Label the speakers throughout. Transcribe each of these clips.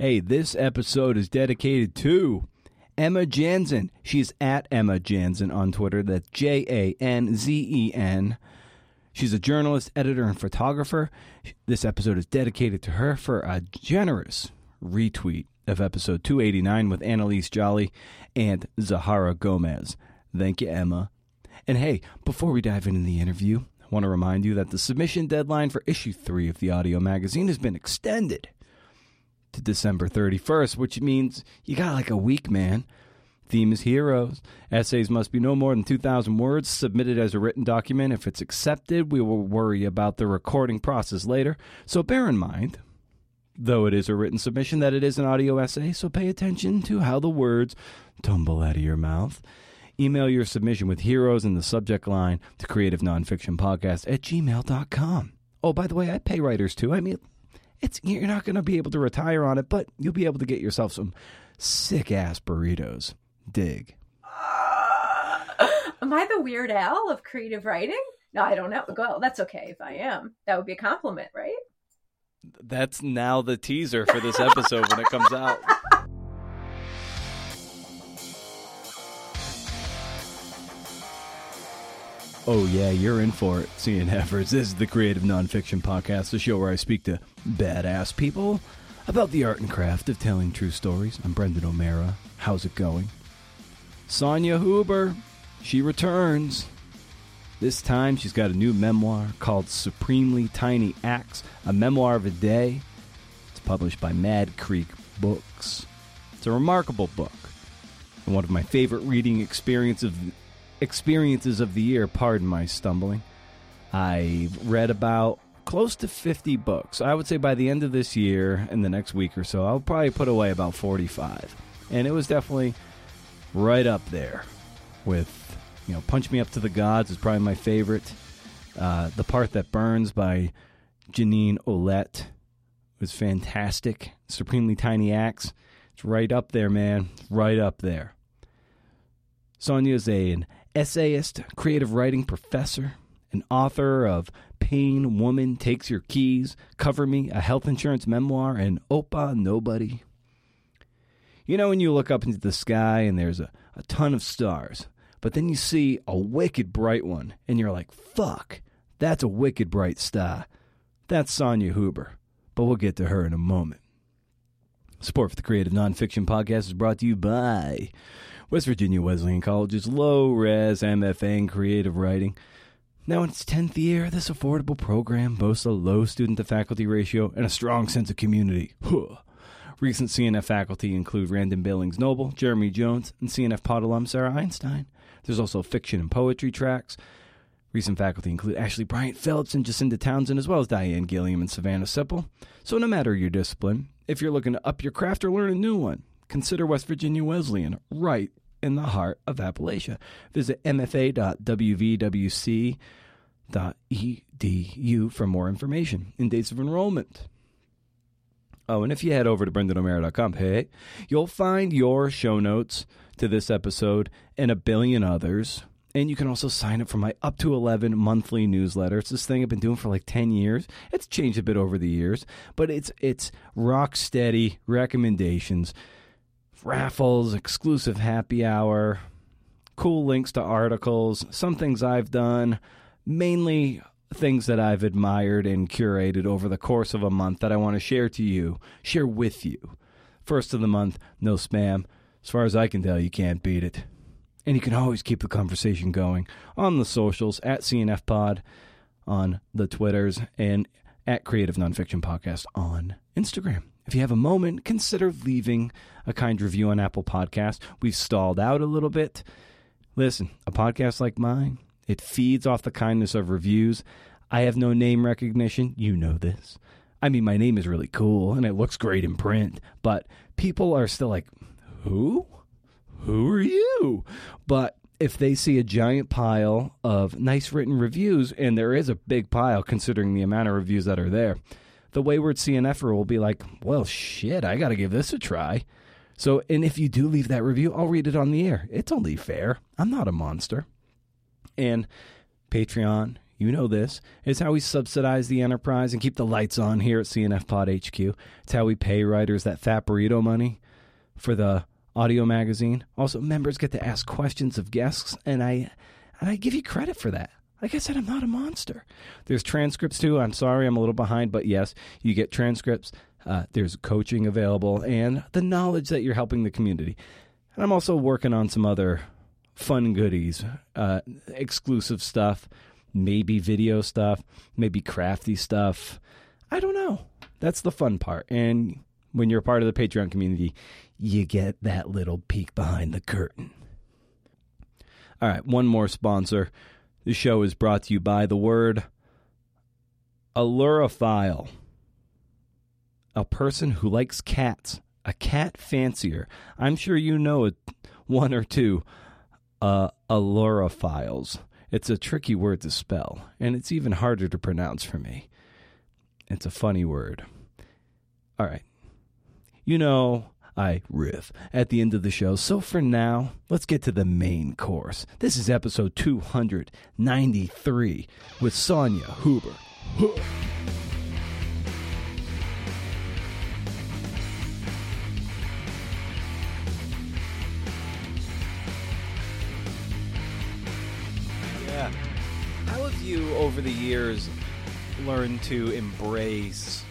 Speaker 1: Hey, this episode is dedicated to Emma Janzen. She's at Emma Janzen on Twitter. That's J A N Z E N. She's a journalist, editor, and photographer. This episode is dedicated to her for a generous retweet of episode 289 with Annalise Jolly and Zahara Gomez. Thank you, Emma. And hey, before we dive into the interview, I want to remind you that the submission deadline for issue 3 of the audio magazine has been extended to December 31st, which means you got like a week, man. Theme is heroes. Essays must be no more than 2,000 words, submitted as a written document. If it's accepted, we will worry about the recording process later. So bear in mind, though it is a written submission, that it is an audio essay, so pay attention to how the words tumble out of your mouth. Email your submission with heroes in the subject line to creative nonfiction podcast at gmail.com. Oh, by the way, I pay writers too. I mean, it's you're not going to be able to retire on it, but you'll be able to get yourself some sick ass burritos. Dig.
Speaker 2: Am I the Weird Al of creative writing? No, I don't know. Well, that's okay if I am. That would be a compliment, right?
Speaker 1: That's now the teaser for this episode when it comes out. Oh, yeah, you're in for it, CNFers. This is the Creative Nonfiction Podcast, the show where I speak to badass people about the art and craft of telling true stories. I'm Brendan O'Meara. How's it going? Sonya Huber, she returns. This time she's got a new memoir called Supremely Tiny Acts, a memoir of a day. It's published by Mad Creek Books. It's a remarkable book and one of my favorite reading experiences experiences of the year, pardon my stumbling. I've read about close to 50 books. I would say by the end of this year, in the next week or so, I'll probably put away about 45. And it was definitely right up there with, you know, Punch Me Up to the Gods is probably my favorite. Uh, the Part That Burns by Jeannine Ouellette was fantastic. Supremely Tiny Acts. It's right up there, man. Right up there. Sonya's a, an essayist, creative writing professor, an author of Pain Woman Takes Your Keys, Cover Me, a health insurance memoir, and Opa Nobody. You know, when you look up into the sky and there's a, a ton of stars, but then you see a wicked bright one, and you're like, fuck, that's a wicked bright star. That's Sonya Huber, but we'll get to her in a moment. Support for the Creative Nonfiction Podcast is brought to you by West Virginia Wesleyan College's low res MFA in creative writing. Now, in its 10th year, this affordable program boasts a low student to faculty ratio and a strong sense of community. Huh. Recent CNF faculty include Randon Billings Noble, Jeremy Jones, and CNF Pod alum Sarah Einstein. There's also fiction and poetry tracks. Recent faculty include Ashley Bryant Phillips and Jacinda Townsend, as well as Diane Gilliam and Savannah Sipple. So, no matter your discipline, if you're looking to up your craft or learn a new one, consider West Virginia Wesleyan, right in the heart of Appalachia. Visit mfa.wvwc.edu for more information and dates of enrollment. Oh, and if you head over to brendanomeara.com, hey, you'll find your show notes to this episode and a billion others. And you can also sign up for my up to 11 monthly newsletter. It's this thing I've been doing for like 10 years. It's changed a bit over the years, but it's it's rock steady recommendations, raffles, exclusive happy hour, cool links to articles, some things I've done, mainly things that I've admired and curated over the course of a month that I want to share to you, share with you. First of the month, no spam. As far as I can tell, you can't beat it. And you can always keep the conversation going on the socials at CNF Pod, on the Twitters, and at Creative Nonfiction Podcast on Instagram. If you have a moment, consider leaving a kind review on Apple Podcasts. We've stalled out a little bit. Listen, a podcast like mine, it feeds off the kindness of reviews. I have no name recognition. You know this. I mean, my name is really cool and it looks great in print, but people are still like, who? Who are you? But if they see a giant pile of nice written reviews, and there is a big pile considering the amount of reviews that are there, the wayward CNFer will be like, well, shit, I got to give this a try. So, and if you do leave that review, I'll read it on the air. It's only fair. I'm not a monster. And Patreon, You know this. is how we subsidize the enterprise and keep the lights on here at CNF Pod HQ. It's how we pay writers that fat burrito money for the audio magazine. Also, members get to ask questions of guests, and I and I give you credit for that. Like I said, I'm not a monster. There's transcripts too. I'm sorry, I'm a little behind, but yes, you get transcripts. Uh, there's coaching available and the knowledge that you're helping the community. And I'm also working on some other fun goodies, uh, exclusive stuff, maybe video stuff, maybe crafty stuff. I don't know. That's the fun part. And when you're part of the Patreon community, you get that little peek behind the curtain. All right, one more sponsor. The show is brought to you by the word ailurophile. A person who likes cats, a cat fancier. I'm sure you know one or two uh, ailurophiles. It's a tricky word to spell, and it's even harder to pronounce for me. It's a funny word. All right. You know, I riff at the end of the show. So for now, let's get to the main course. This is episode 293 with Sonya Huber. Yeah. How have you, over the years, learned to embrace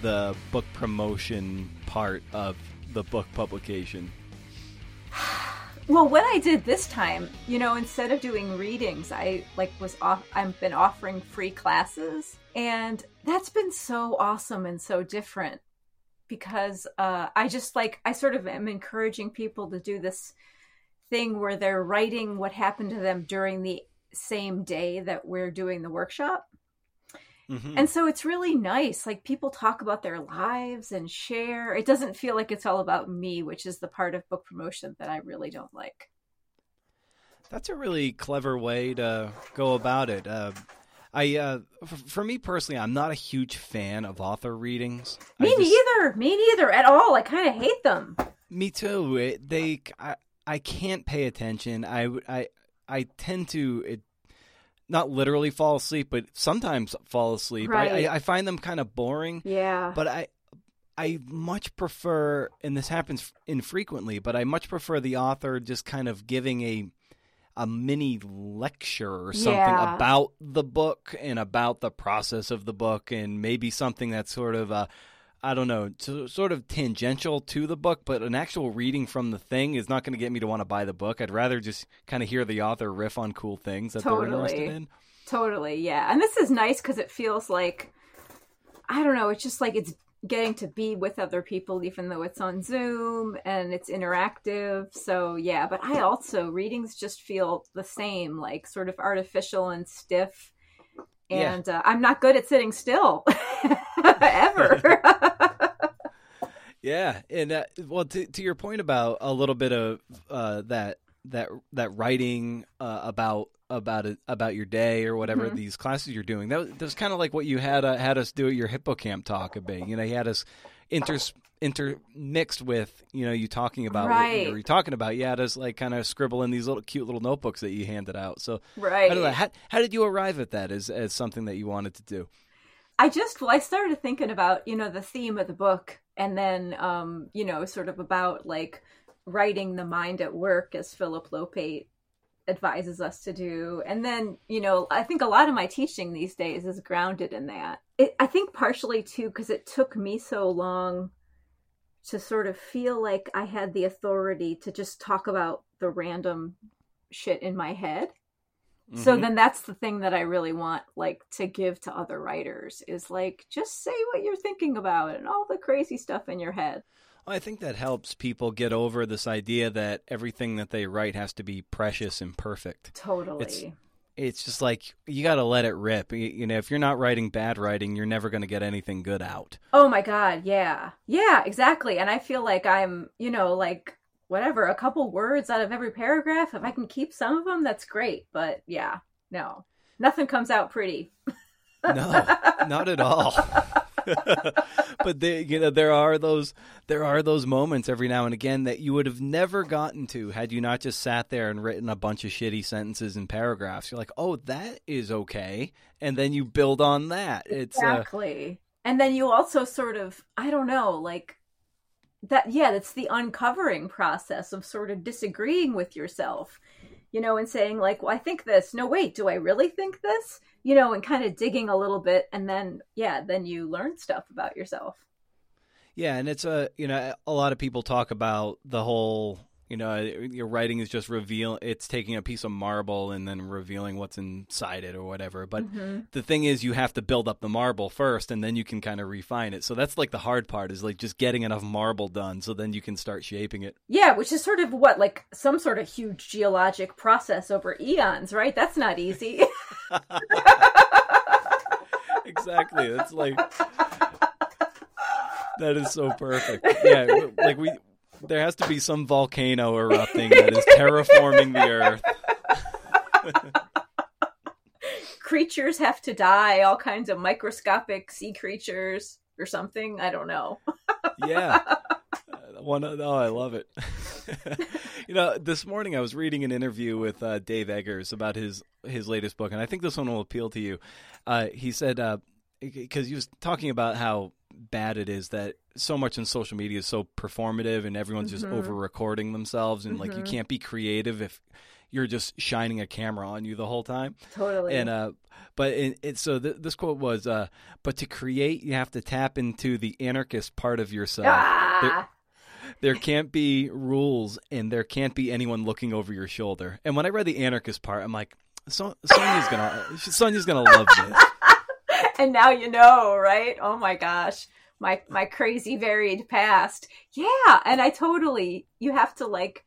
Speaker 1: the book promotion part of the book publication?
Speaker 2: Well, what I did this time, you know, instead of doing readings, I like was off. I've been offering free classes, and that's been so awesome and so different because uh, I just like I sort of am encouraging people to do this thing where they're writing what happened to them during the same day that we're doing the workshop. Mm-hmm. And so it's really nice. Like people talk about their lives and share. It doesn't feel like it's all about me, which is the part of book promotion that I really don't like.
Speaker 1: That's a really clever way to go about it. Uh, I, uh, f- for me personally, I'm not a huge fan of author readings.
Speaker 2: Me just, neither. Me neither at all. I kind of hate them.
Speaker 1: Me too. It, they, I, I can't pay attention. I, I, I tend to. Not literally fall asleep, but sometimes fall asleep. Right. I, I find them kind of boring.
Speaker 2: Yeah.
Speaker 1: But I I much prefer, and this happens infrequently, but I much prefer the author just kind of giving a a mini lecture or something yeah. about the book and about the process of the book, and maybe something that's sort of a I don't know, sort of tangential to the book, but an actual reading from the thing is not going to get me to want to buy the book. I'd rather just kind of hear the author riff on cool things that totally. they're interested in.
Speaker 2: Totally, yeah. And this is nice because it feels like, I don't know, it's just like it's getting to be with other people, even though it's on Zoom and it's interactive. So, yeah, but I also, readings just feel the same, like sort of artificial and stiff and yeah. uh, I'm not good at sitting still ever.
Speaker 1: yeah, and uh, well, to to your point about a little bit of uh, that that that writing uh, about about it about your day or whatever mm-hmm. these classes you're doing that was, that was kind of like what you had uh, had us do at your HippoCamp talk a bit. You know, you had us inters intermixed with you know you talking about right. what you were talking about. You had us like kind of scribble in these little cute little notebooks that you handed out. So
Speaker 2: right,
Speaker 1: I don't know, how, how did you arrive at that as as something that you wanted to do?
Speaker 2: I just well, I started thinking about you know the theme of the book, and then um, you know sort of about like writing the mind at work as Philip Lopate advises us to do. And then, you know, I think a lot of my teaching these days is grounded in that. It, I think partially too because it took me so long to sort of feel like I had the authority to just talk about the random shit in my head. Mm-hmm. So then that's the thing that I really want like to give to other writers is like just say what you're thinking about and all the crazy stuff in your head.
Speaker 1: I think that helps people get over this idea that everything that they write has to be precious and perfect.
Speaker 2: Totally.
Speaker 1: It's, it's just like you got to let it rip. You, you, know, if you're not writing bad writing, you're never going to get anything good out.
Speaker 2: Oh my god, yeah. Yeah, exactly. And I feel like I'm, you know, like whatever, a couple words out of every paragraph, if I can keep some of them, that's great. But yeah, no. Nothing comes out pretty.
Speaker 1: no, not at all. but they, you know, there are those there are those moments every now and again that you would have never gotten to had you not just sat there and written a bunch of shitty sentences and paragraphs. You're like, oh, that is okay, and then you build on that. It's uh,
Speaker 2: exactly, uh... and then you also sort of, I don't know, like that. Yeah, that's the uncovering process of sort of disagreeing with yourself you know, and saying like, "Well, I think this." No, wait, do I really think this? You know, and kind of digging a little bit, and then yeah, then you learn stuff about yourself.
Speaker 1: Yeah, and it's a you know a lot of people talk about the whole you know your writing is just reveal it's taking a piece of marble and then revealing what's inside it or whatever. But mm-hmm. the thing is you have to build up the marble first and then you can kind of refine it. So that's like the hard part is like just getting enough marble done so then you can start shaping it.
Speaker 2: Yeah which is sort of what like some sort of huge geologic process over eons right? That's not easy.
Speaker 1: Exactly. It's like that is so perfect. Yeah like we there has to be some volcano erupting that is terraforming the earth.
Speaker 2: creatures have to die, all kinds of microscopic sea creatures or something. I don't know.
Speaker 1: yeah. One oh, I love it. you know, this morning I was reading an interview with uh, Dave Eggers about his his latest book, and I think this one will appeal to you. Uh, he said because he was talking about how bad it is that so much in social media is so performative and everyone's mm-hmm. just over recording themselves and mm-hmm. like you mm-hmm. can't be creative if you're just shining a camera on you the whole time.
Speaker 2: Totally.
Speaker 1: And uh, but it, it so th- this quote was, uh, but to create, you have to tap into the anarchist part of yourself. Ah! There, there can't be rules, and there can't be anyone looking over your shoulder. And when I read the anarchist part, I'm like, so- Sonya's gonna, Sonya's gonna love this.
Speaker 2: and now you know, right? Oh my gosh. My my crazy varied past. Yeah, and I totally you have to like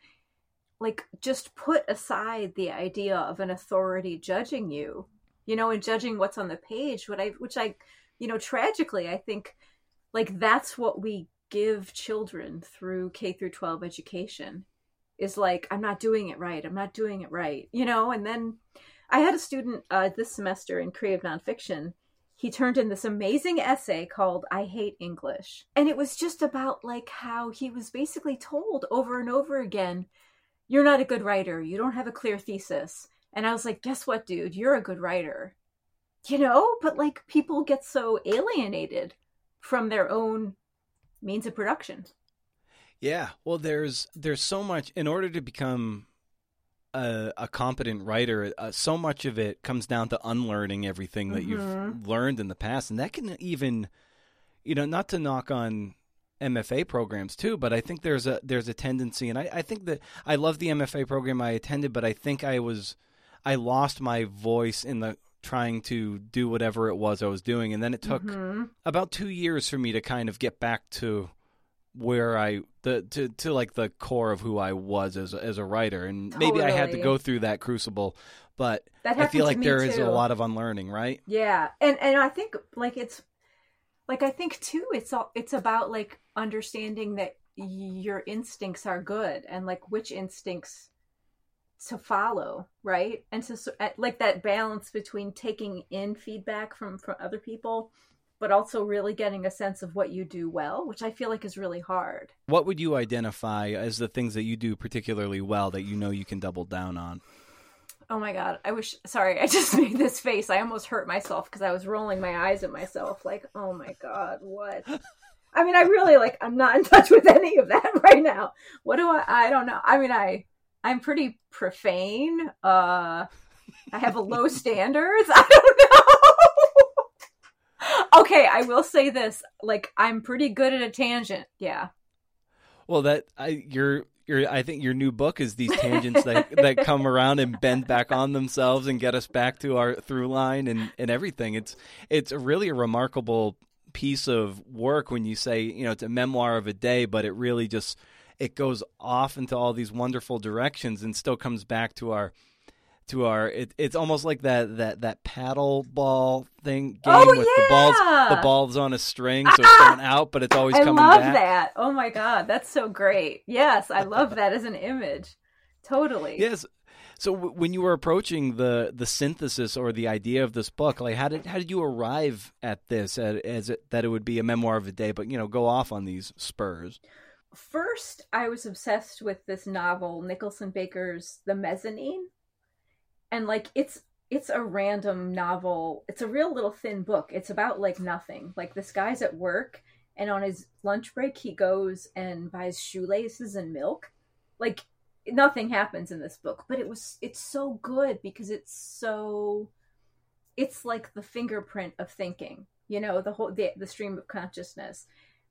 Speaker 2: like just put aside the idea of an authority judging you, you know, and judging what's on the page, what I which I you know, tragically I think like that's what we give children through K through 12 education is like I'm not doing it right. I'm not doing it right. You know, and then I had a student uh, this semester in creative nonfiction he turned in this amazing essay called I Hate English. And it was just about like how he was basically told over and over again, you're not a good writer. You don't have a clear thesis. And I was like, guess what, dude? You're a good writer. You know, but like people get so alienated from their own means of production.
Speaker 1: Yeah. Well, there's there's so much in order to become a, a competent writer, uh, so much of it comes down to unlearning everything that mm-hmm. you've learned in the past, and that can even, you know, not to knock on MFA programs too, but I think there's a there's a tendency, and I, I think that I love the MFA program I attended, but I think I was I lost my voice in the trying to do whatever it was I was doing, and then it took mm-hmm. about two years for me to kind of get back to where I the to to like the core of who I was as as a writer, and totally. maybe I had to go through that crucible, but I feel like there too. is a lot of unlearning, right?
Speaker 2: Yeah, and and I think like it's like I think too, it's all it's about like understanding that your instincts are good and like which instincts to follow right and to like that balance between taking in feedback from from other people but also really getting a sense of what you do well, which I feel like is really hard.
Speaker 1: What would you identify as the things that you do particularly well that you know you can double down on?
Speaker 2: Oh my god, I wish sorry, I just made this face. I almost hurt myself because I was rolling my eyes at myself like, "Oh my god, what?" I mean, I really like I'm not in touch with any of that right now. What do I I don't know. I mean, I I'm pretty profane. Uh I have a low standards. I don't okay, I will say this. Like, I'm pretty good at a tangent. Yeah.
Speaker 1: Well, that I you're your I think your new book is these tangents that that come around and bend back on themselves and get us back to our through line and and everything. It's it's really a remarkable piece of work when you say you know it's a memoir of a day, but it really just it goes off into all these wonderful directions and still comes back to our to our it, it's almost like that that that paddle ball thing game
Speaker 2: oh,
Speaker 1: with
Speaker 2: yeah!
Speaker 1: the balls the balls on a string so it's going out but it's always
Speaker 2: I
Speaker 1: coming I
Speaker 2: love
Speaker 1: back.
Speaker 2: that. Oh my god, that's so great. Yes, I love that as an image. Totally.
Speaker 1: Yes. So w- when you were approaching the the synthesis or the idea of this book, like how did how did you arrive at this as it, that it would be a memoir of a day, but you know go off on these spurs?
Speaker 2: First, I was obsessed with this novel, Nicholson Baker's The Mezzanine, and like it's it's a random novel. It's a real little thin book. It's about like nothing. Like this guy's at work, and on his lunch break, he goes and buys shoelaces and milk. Like nothing happens in this book but it was it's so good because it's so it's like the fingerprint of thinking you know the whole the, the stream of consciousness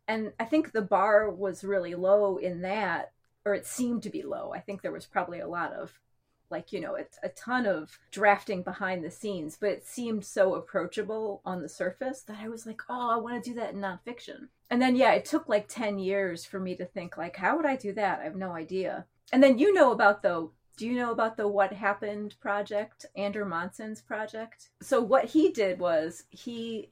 Speaker 2: and i think the bar was really low in that or it seemed to be low i think there was probably a lot of like you know a, a ton of drafting behind the scenes but it seemed so approachable on the surface that i was like oh i want to do that in nonfiction. And then yeah it took like 10 years for me to think like how would i do that? I have no idea. And then you know about the do you know about the what happened project andrew monson's project? So what he did was he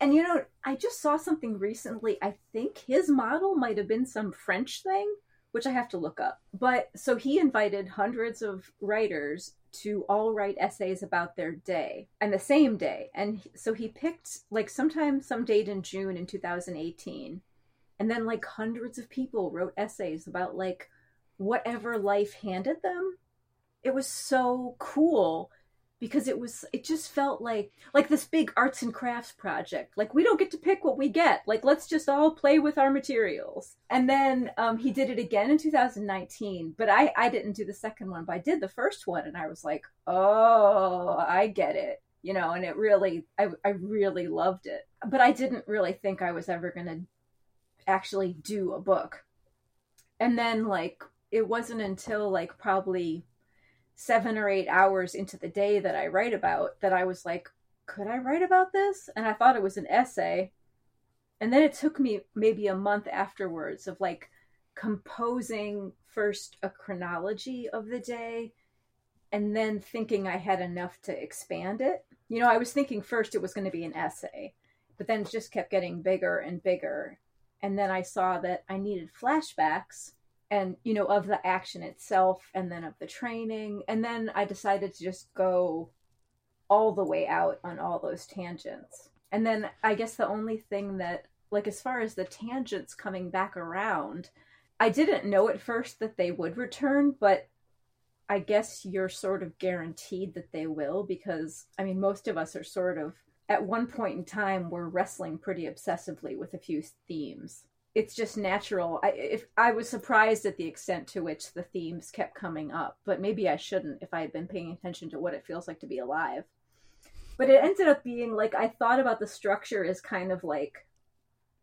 Speaker 2: and you know i just saw something recently. I think his model might have been some french thing which i have to look up but so he invited hundreds of writers to all write essays about their day and the same day and so he picked like sometime some date in june in 2018 and then like hundreds of people wrote essays about like whatever life handed them. It was so cool because it was it just felt like like this big arts and crafts project. Like we don't get to pick what we get. Like let's just all play with our materials. And then um, he did it again in 2019 but i i didn't do the second one but i did the first one and i was like oh i get it you know and it really i, I really loved it. But i didn't really think i was ever going to actually do a book. And then like it wasn't until like probably seven or eight hours into the day that I write about that I was like, could I write about this? And I thought it was an essay. And then it took me maybe a month afterwards of like composing first a chronology of the day and then thinking I had enough to expand it. You know, I was thinking first it was going to be an essay, but then it just kept getting bigger and bigger. And then I saw that I needed flashbacks and you know of the action itself and then of the training. And then i decided to just go all the way out on all those tangents. And then i guess the only thing that like as far as the tangents coming back around i didn't know at first that they would return but i guess you're sort of guaranteed that they will because i mean most of us are sort of at one point in time we're wrestling pretty obsessively with a few themes it's just natural. I, if I was surprised at the extent to which the themes kept coming up, but maybe I shouldn't if I had been paying attention to what it feels like to be alive. But it ended up being like I thought about the structure as kind of like,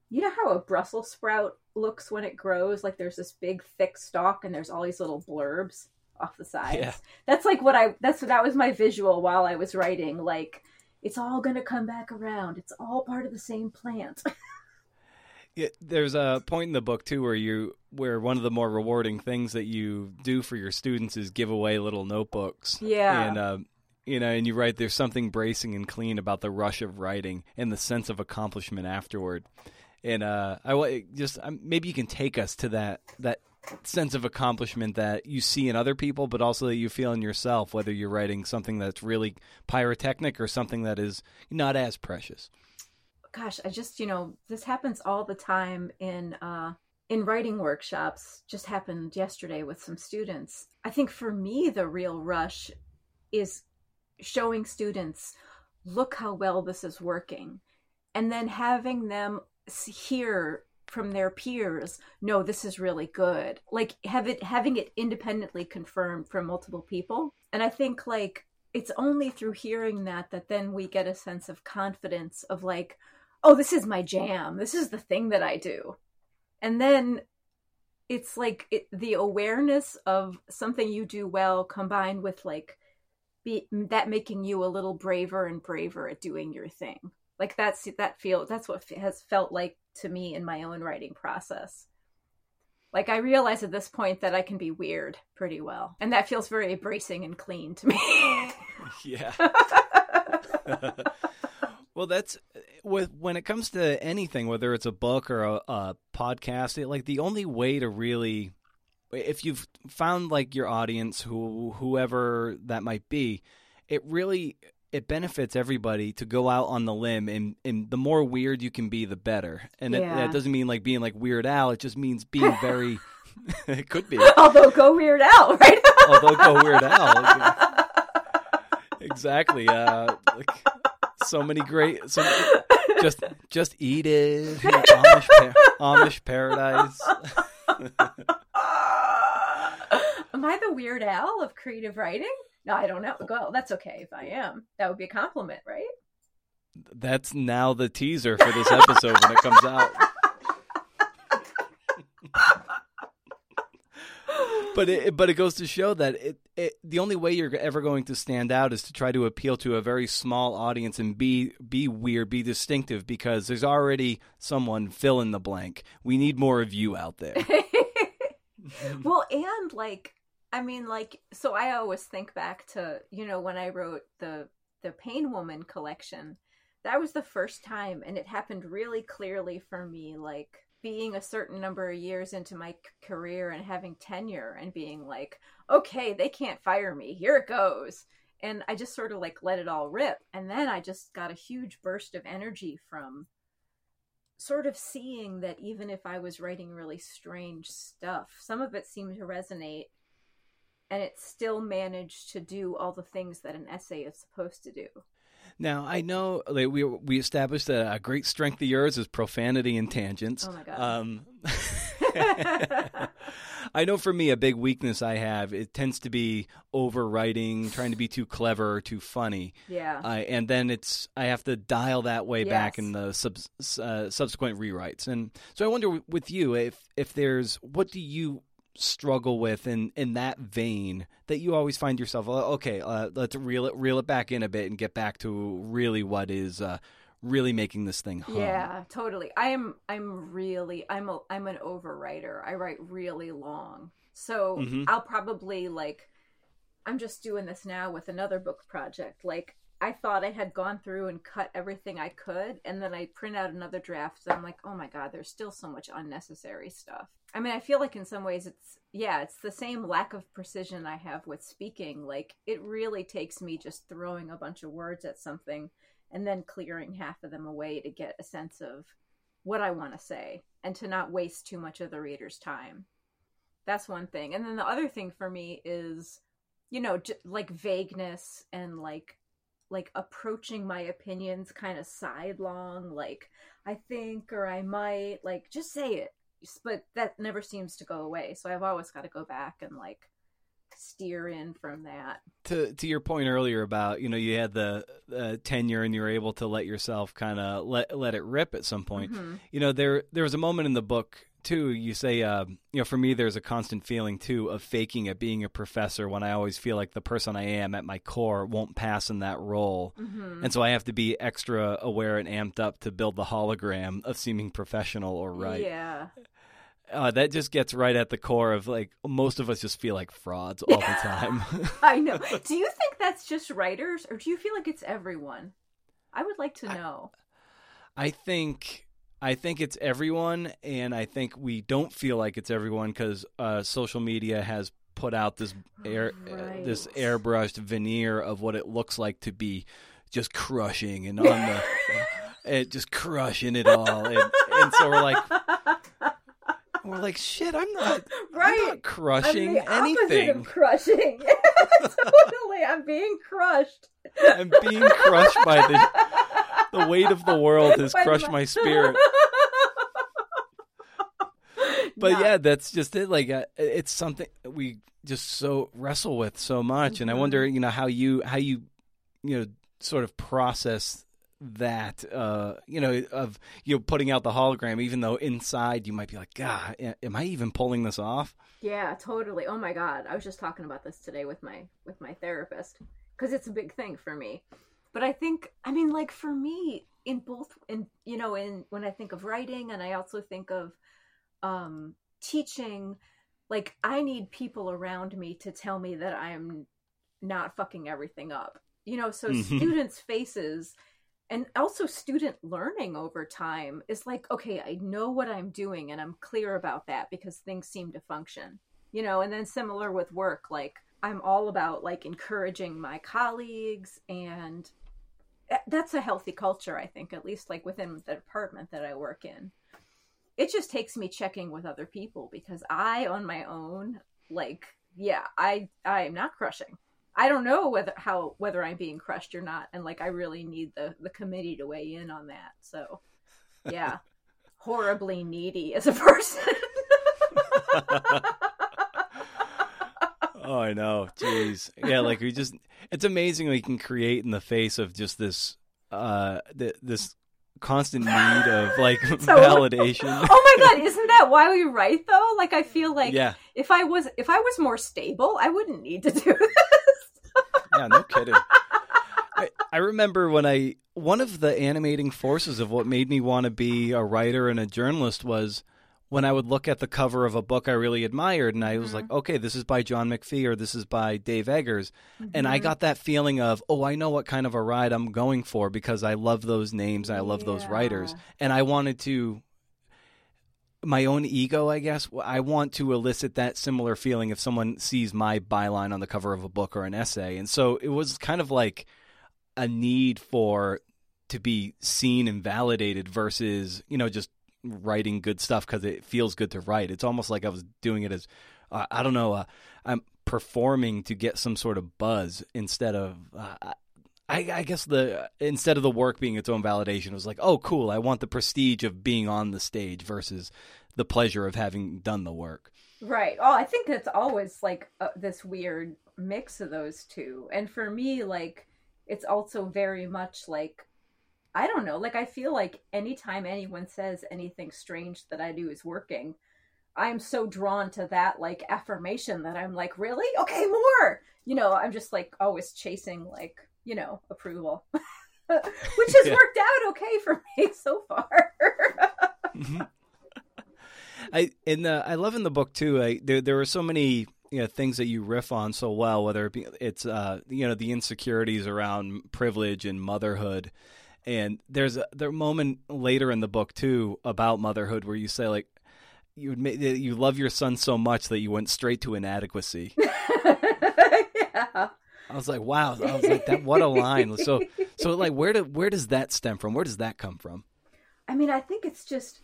Speaker 2: you know how a Brussels sprout looks when it grows? Like there's this big thick stalk and there's all these little blurbs off the sides. Yeah. That's like what I. That's that was my visual while I was writing. Like it's all gonna come back around. It's all part of the same plant.
Speaker 1: Yeah, there's a point in the book too where you where one of the more rewarding things that you do for your students is give away little notebooks.
Speaker 2: Yeah,
Speaker 1: and uh, you know, and you write there's something bracing and clean about the rush of writing and the sense of accomplishment afterward. And uh, I just maybe you can take us to that that sense of accomplishment that you see in other people, but also that you feel in yourself, whether you're writing something that's really pyrotechnic or something that is not as precious
Speaker 2: gosh, I just, you know, this happens all the time in uh in writing workshops. Just happened yesterday with some students. I think for me the real rush is showing students look how well this is working and then having them hear from their peers no this is really good like have it having it independently confirmed from multiple people and i think like it's only through hearing that that then we get a sense of confidence of like oh, this is my jam. This is the thing that I do. And then it's like it, the awareness of something you do well combined with like be, that making you a little braver and braver at doing your thing. Like that's that feel that's what has felt like to me in my own writing process. Like I realize at this point that I can be weird pretty well, and that feels very bracing and clean to me.
Speaker 1: yeah. well, that's with when it comes to anything, whether it's a book or a, a podcast, it, like the only way to really if you've found like your audience, who whoever that might be, it really it benefits everybody to go out on the limb and, and the more weird you can be the better. And yeah. it, that doesn't mean like being like weird al it just means being very it could be.
Speaker 2: Although go weird al right?
Speaker 1: Although go weird al exactly uh like so many great so just just eat it amish, amish paradise
Speaker 2: am i the weird al of creative writing no, I don't know. Well, that's okay if I am. That would be a compliment, right?
Speaker 1: That's now the teaser for this episode when it comes out. But it but it goes to show that it, it the only way you're ever going to stand out is to try to appeal to a very small audience and be be weird, be distinctive because there's already someone fill in the blank. We need more of you out there.
Speaker 2: well, and like I mean, like, so I always think back to, you know, when I wrote the the Pain Woman collection. That was the first time, and it happened really clearly for me, like being a certain number of years into my career and having tenure and being like, okay, they can't fire me. Here it goes. And I just sort of like let it all rip. And then I just got a huge burst of energy from sort of seeing that even if I was writing really strange stuff, some of it seemed to resonate and it still managed to do all the things that an essay is supposed to do.
Speaker 1: Now I know like, we we established that a great strength of yours is profanity and tangents.
Speaker 2: Oh my god.
Speaker 1: Um, I know for me a big weakness I have it tends to be overwriting, trying to be too clever too funny.
Speaker 2: Yeah.
Speaker 1: Uh, and then it's I have to dial that way yes. back in the sub, uh, subsequent rewrites. And so I wonder with you if if there's what do you struggle with in in that vein that you always find yourself okay uh, let's reel it reel it back in a bit and get back to really what is uh, really making this thing hum.
Speaker 2: yeah totally i am i'm really i'm a i'm an overwriter i write really long so mm-hmm. i'll probably like i'm just doing this now with another book project like I thought I had gone through and cut everything I could, and then I print out another draft. And I'm like, oh my god, there's still so much unnecessary stuff. I mean, I feel like in some ways it's yeah, it's the same lack of precision I have with speaking. Like it really takes me just throwing a bunch of words at something and then clearing half of them away to get a sense of what I want to say and to not waste too much of the reader's time. That's one thing. And then the other thing for me is you know, j- like vagueness and like like approaching my opinions kind of sidelong like i think or i might like just say it but that never seems to go away so i've always got to go back and like steer in from that
Speaker 1: to to your point earlier about you know you had the uh, tenure and you were able to let yourself kind of let let it rip at some point mm-hmm. you know there there was a moment in the book too, you say, uh, you know, for me, there's a constant feeling too of faking at being a professor when I always feel like the person I am at my core won't pass in that role, mm-hmm. and so I have to be extra aware and amped up to build the hologram of seeming professional or right.
Speaker 2: Yeah.
Speaker 1: Uh, that just gets right at the core of like most of us just feel like frauds all the time.
Speaker 2: I know. Do you think that's just writers, or do you feel like it's everyone? I would like to know.
Speaker 1: I, I think I think it's everyone, and I think we don't feel like it's everyone because uh, social media has put out this air, uh, right. uh, this airbrushed veneer of what it looks like to be just crushing and on the it just crushing it all, and, and, so we're like. We're like shit. I'm not. Right. I'm not crushing I'm anything.
Speaker 2: crushing. totally. I'm being crushed.
Speaker 1: I'm being crushed by the the weight of the world has crushed my spirit. but yeah. yeah. that's just it. Like uh, it's something we just so wrestle with so much, mm-hmm. and I wonder, mm-hmm. you know, how you how you you know sort of process that uh you know of you know putting out the hologram even though inside you might be like god am i even pulling this off?
Speaker 2: Yeah totally. Oh my god. I was just talking about this today with my with my therapist because it's a big thing for me. But i think i mean like for me in both in you know in when i think of writing and i also think of um teaching like i need people around me to tell me that i'm not fucking everything up. You know so mm-hmm. students faces and also student learning over time is like okay i know what i'm doing and i'm clear about that because things seem to function you know, and then similar with work, like I'm all about like encouraging my colleagues and eh, that's a healthy culture, I think, at least like within the department that I work in. It just takes me checking with other people because I on my own, like, yeah, I I'm not crushing. I don't know whether how whether I'm being crushed or not, and like I really need the the committee to weigh in on that. So, yeah, horribly needy as a person.
Speaker 1: oh, I know. Jeez, yeah, like we just it's amazing we can create in the face of just this uh th- this constant need of like so, validation.
Speaker 2: Oh my god, isn't that why we write though? Like I feel like yeah. if I was if I was more stable, I wouldn't need to do this
Speaker 1: yeah, no kidding. I, I remember when I one of the animating forces of what made me want to be a writer and a journalist was when I would look at the cover of a book I really admired and I was mm-hmm. like, okay, this is by John McPhee or this is by Dave Eggers. Mm-hmm. And I mm-hmm. got that feeling of, oh, I know what kind of a ride I'm going for because I love those names, I love yeah. those writers. And I wanted to my own ego, I guess. I want to elicit that similar feeling if someone sees my byline on the cover of a book or an essay. And so it was kind of like a need for to be seen and validated versus, you know, just writing good stuff because it feels good to write. It's almost like I was doing it as, uh, I don't know, uh, I'm performing to get some sort of buzz instead of. Uh, I, I, guess the instead of the work being its own validation, it was like, oh, cool. I want the prestige of being on the stage versus the pleasure of having done the work.
Speaker 2: Right. Oh, I think it's always like uh, this weird mix of those two. And for me, like, it's also very much like, I don't know, like, I feel like anytime anyone says anything strange that I do is working, I'm so drawn to that, like, affirmation that I'm like, really? Okay, more! You know, I'm just like always chasing, like, you know, approval, which has yeah. worked out okay for me so far.
Speaker 1: mm-hmm. I in the I love in the book too. I, there there were so many you know things that you riff on so well. Whether it be, it's uh you know the insecurities around privilege and motherhood, and there's a there a moment later in the book too about motherhood where you say like you would you love your son so much that you went straight to inadequacy. yeah. I was like, wow. I was like, that what a line. So, so like, where do where does that stem from? Where does that come from?
Speaker 2: I mean, I think it's just.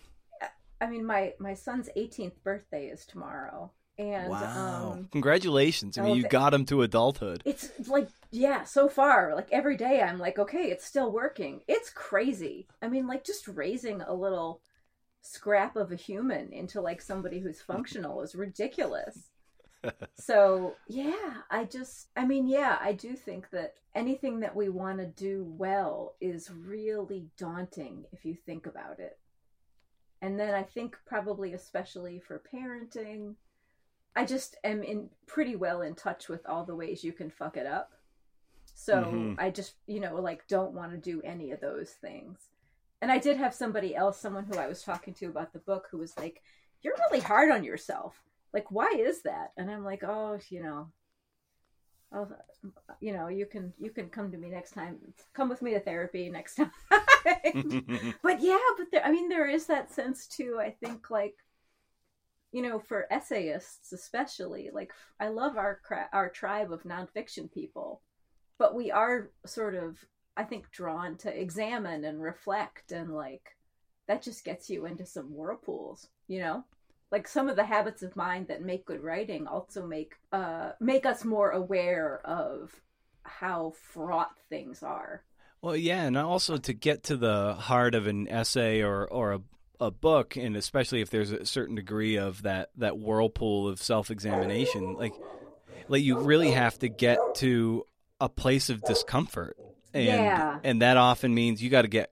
Speaker 2: I mean, my my son's 18th birthday is tomorrow, and wow,
Speaker 1: um, congratulations! I mean, you got him to adulthood.
Speaker 2: It's like, yeah, so far, like every day, I'm like, okay, it's still working. It's crazy. I mean, like just raising a little scrap of a human into like somebody who's functional is ridiculous so yeah i just i mean yeah i do think that anything that we want to do well is really daunting if you think about it. And then i think probably especially for parenting i just am in pretty well in touch with all the ways you can fuck it up. So mm-hmm. i just you know like don't want to do any of those things. And i did have somebody else someone who i was talking to about the book who was like you're really hard on yourself like why is that? And i'm like oh you know oh you know you can you can come to me next time. Come with me to therapy next time. But yeah but there, i mean there is that sense too i think like you know for essayists especially like i love our our tribe of nonfiction people but we are sort of i think drawn to examine and reflect and like that just gets you into some whirlpools you know like some of the habits of mind that make good writing also make uh make us more aware of how fraught things are
Speaker 1: well yeah and also to get to the heart of an essay or or a a book and especially if there's a certain degree of that that whirlpool of self-examination like like you really have to get to a place of discomfort and yeah. and that often means you got to get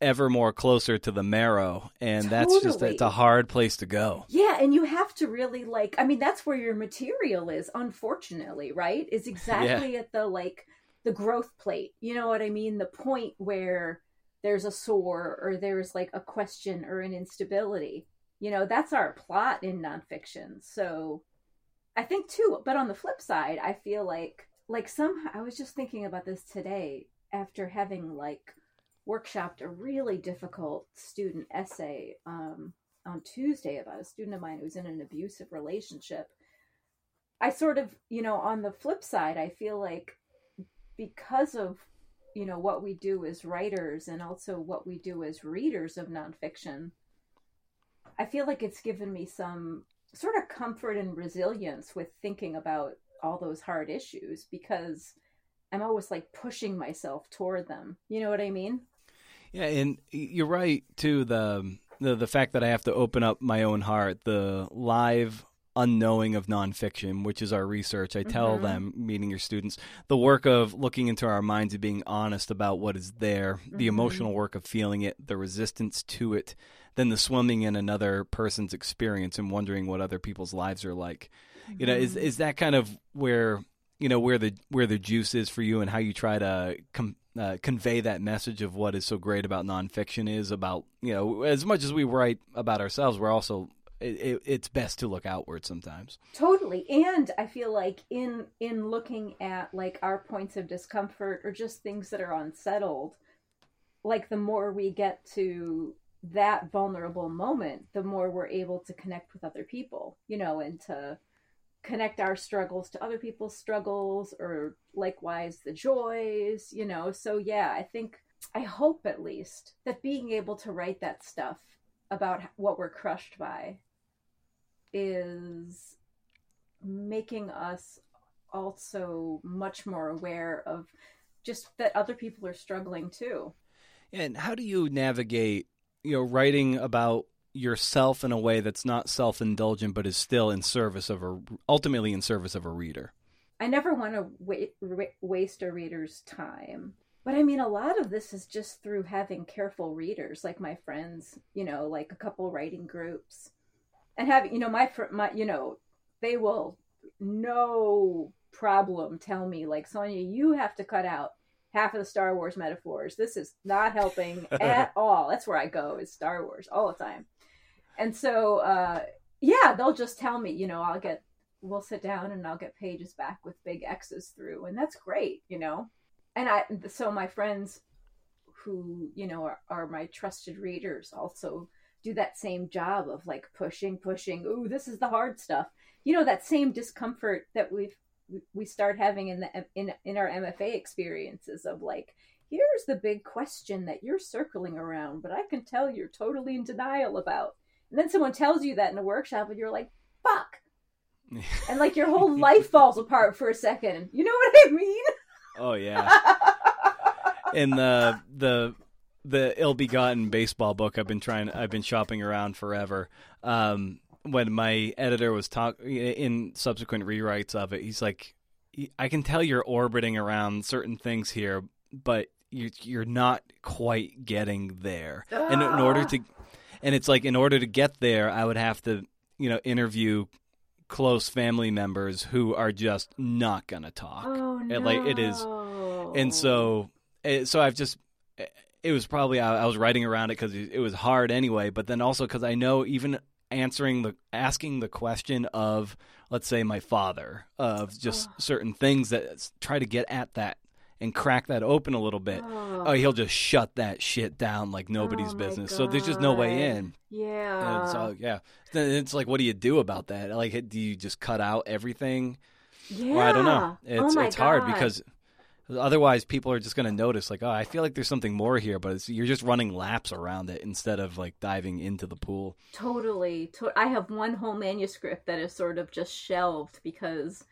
Speaker 1: ever more closer to the marrow and totally. that's just it's a hard place to go
Speaker 2: yeah and you have to really like i mean that's where your material is unfortunately right is exactly yeah. at the like the growth plate you know what i mean the point where there's a sore or there's like a question or an instability you know that's our plot in nonfiction so i think too but on the flip side i feel like like some i was just thinking about this today after having like workshopped a really difficult student essay um, on Tuesday about a student of mine who was in an abusive relationship. I sort of, you know, on the flip side, I feel like because of, you know, what we do as writers and also what we do as readers of nonfiction, I feel like it's given me some sort of comfort and resilience with thinking about all those hard issues because I'm always like pushing myself toward them. You know what I mean?
Speaker 1: Yeah, and you're right too. The the the fact that I have to open up my own heart, the live unknowing of nonfiction, which is our research. I tell mm-hmm. them, meeting your students, the work of looking into our minds and being honest about what is there, mm-hmm. the emotional work of feeling it, the resistance to it, then the swimming in another person's experience and wondering what other people's lives are like. Mm-hmm. You know, is mm-hmm. is that kind of where you know where the where the juice is for you and how you try to com- uh, convey that message of what is so great about nonfiction is about you know as much as we write about ourselves we're also it, it, it's best to look outward sometimes.
Speaker 2: Totally. And i feel like in in looking at like our points of discomfort or just things that are unsettled like the more we get to that vulnerable moment the more we're able to connect with other people you know and to connect our struggles to other people's struggles or likewise the joys, you know. So yeah, I think I hope at least that being able to write that stuff about what we're crushed by is making us also much more aware of just that other people are struggling too.
Speaker 1: And how do you navigate, you know, writing about yourself in a way that's not self-indulgent but is still in service of a ultimately in service of a reader.
Speaker 2: I never want to wa- waste a reader's time. But i mean a lot of this is just through having careful readers like my friends you know like a couple writing groups. And having you know my my you know they will no problem tell me like Sonya you have to cut out half of the star wars metaphors. This is not helping at all. That's where i go is star wars all the time and so uh, yeah they'll just tell me you know i'll get we'll sit down and i'll get pages back with big x's through and that's great you know? And i so my friends who you know are, are my trusted readers also do that same job of like pushing pushing ooh this is the hard stuff. You know that same discomfort that we've we start having in the in in our mfa experiences of like here's the big question that you're circling around but i can tell you're totally in denial about and then someone tells you that in a workshop, and you're like, fuck. and like your whole life falls apart for a second. You know what I mean?
Speaker 1: Oh yeah. In the the the ill-begotten baseball book I've been trying I've been shopping around forever. Um, when my editor was talking in subsequent rewrites of it, he's like, "I can tell you're orbiting around certain things here, but you, you're not quite getting there. And in order to and it's like in order to get there, I would have to, you know, interview close family members who are just not gonna talk.
Speaker 2: Oh no!
Speaker 1: Like it is, and so, eh, so I've just. It was probably I, was writing around it because it was hard anyway, but then also because I know even answering the asking the question of let's say my father of just oh. certain things that try to get at that and crack that open a little bit, oh, oh he'll just shut that shit down like nobody's oh business. God. So there's just no way in.
Speaker 2: Yeah.
Speaker 1: so yeah, it's like, what do you do about that? Like, do you just cut out everything?
Speaker 2: Yeah. Or I don't know.
Speaker 1: It's oh it's God. hard because otherwise people are just going to notice like, oh, I feel like there's something more here, but you're just running laps around it instead of like diving into the pool.
Speaker 2: Totally. To- I have one whole manuscript that is sort of just shelved because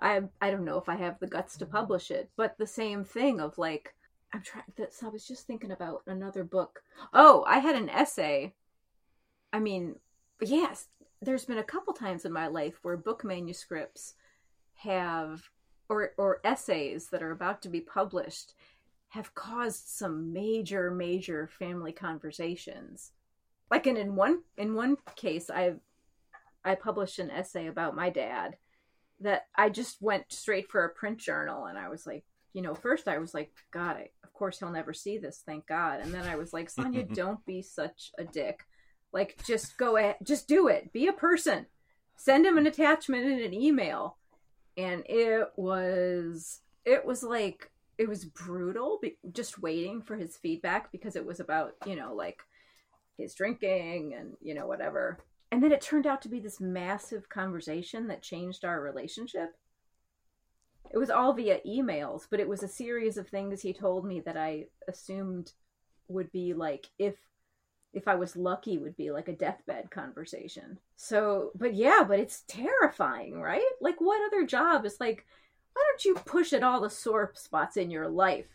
Speaker 2: I I don't know if I have the guts to mm-hmm. publish it, but the same thing of like I'm trying this I was just thinking about another book. Oh, I had an essay. I mean, yes, there's been a couple times in my life where book manuscripts have or or essays that are about to be published have caused some major major family conversations. Like in, in one in one case I I published an essay about my dad that I just went straight for a print journal and I was like, you know, first I was like, God, I, of course he'll never see this, thank God. And then I was like, Sonya, don't be such a dick. Like, just go ahead, just do it. Be a person. Send him an attachment in an email. And it was, it was like, it was brutal, just waiting for his feedback because it was about, you know, like his drinking and, you know, whatever. And then it turned out to be this massive conversation that changed our relationship. It was all via emails, but it was a series of things he told me that I assumed would be like if if I was lucky would be like a deathbed conversation. So, but yeah, but it's terrifying, right? Like what other job is like why don't you push at all the sore spots in your life?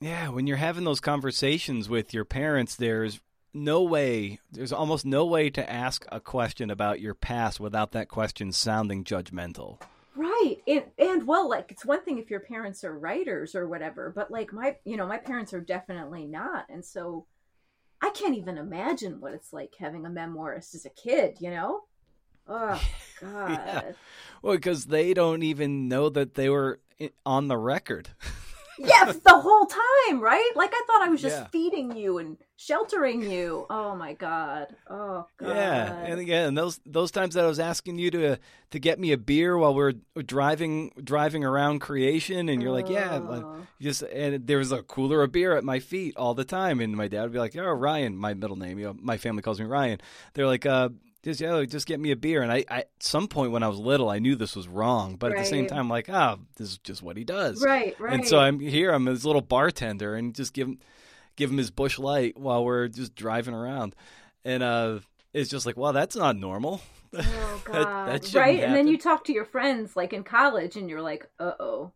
Speaker 1: Yeah, when you're having those conversations with your parents, there's no way, there's almost no way to ask a question about your past without that question sounding judgmental.
Speaker 2: Right. And, and well, like it's one thing if your parents are writers or whatever, but like my, you know, my parents are definitely not. And so I can't even imagine what it's like having a memoirist as a kid, you know? Oh, God. yeah.
Speaker 1: Well, because they don't even know that they were on the record.
Speaker 2: yes, the whole time, right? Like I thought I was just yeah. feeding you and sheltering you. Oh my god. Oh god.
Speaker 1: Yeah, and again, those those times that I was asking you to to get me a beer while we are driving driving around creation, and you're oh. like, yeah, just and there was a cooler of beer at my feet all the time, and my dad would be like, oh Ryan, my middle name, you know, my family calls me Ryan. They're like, uh, just yeah, just get me a beer. And I, I, at some point when I was little, I knew this was wrong, but right. at the same time, like, oh, this is just what he does.
Speaker 2: Right, right.
Speaker 1: And so I'm here. I'm his little bartender, and just give him, give him his Busch Light while we're just driving around, and uh, it's just like, well, that's not normal.
Speaker 2: Oh God! that, that right, happen. and then you talk to your friends like in college, and you're like, uh oh,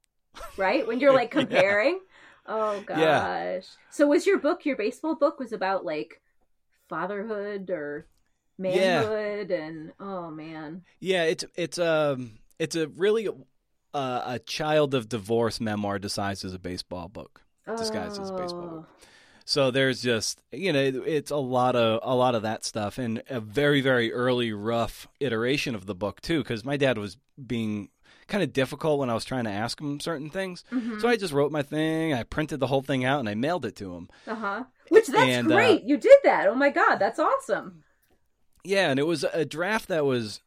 Speaker 2: right? When you're like comparing. yeah. Oh gosh. Yeah. So was your book, your baseball book, was about like fatherhood or manhood yeah. and oh man.
Speaker 1: Yeah, it's it's um it's a really uh, a child of divorce memoir disguised as a baseball book. Disguised oh. as a baseball book. Oh. So there's just you know it's a lot of a lot of that stuff and a very very early rough iteration of the book too because my dad was being kind of difficult when I was trying to ask him certain things. Mm-hmm. So I just wrote my thing, I printed the whole thing out and I mailed it to him.
Speaker 2: Uh-huh. Which that's and, uh, great. Uh, you did that. Oh my god, that's awesome.
Speaker 1: Yeah, and it was a draft that was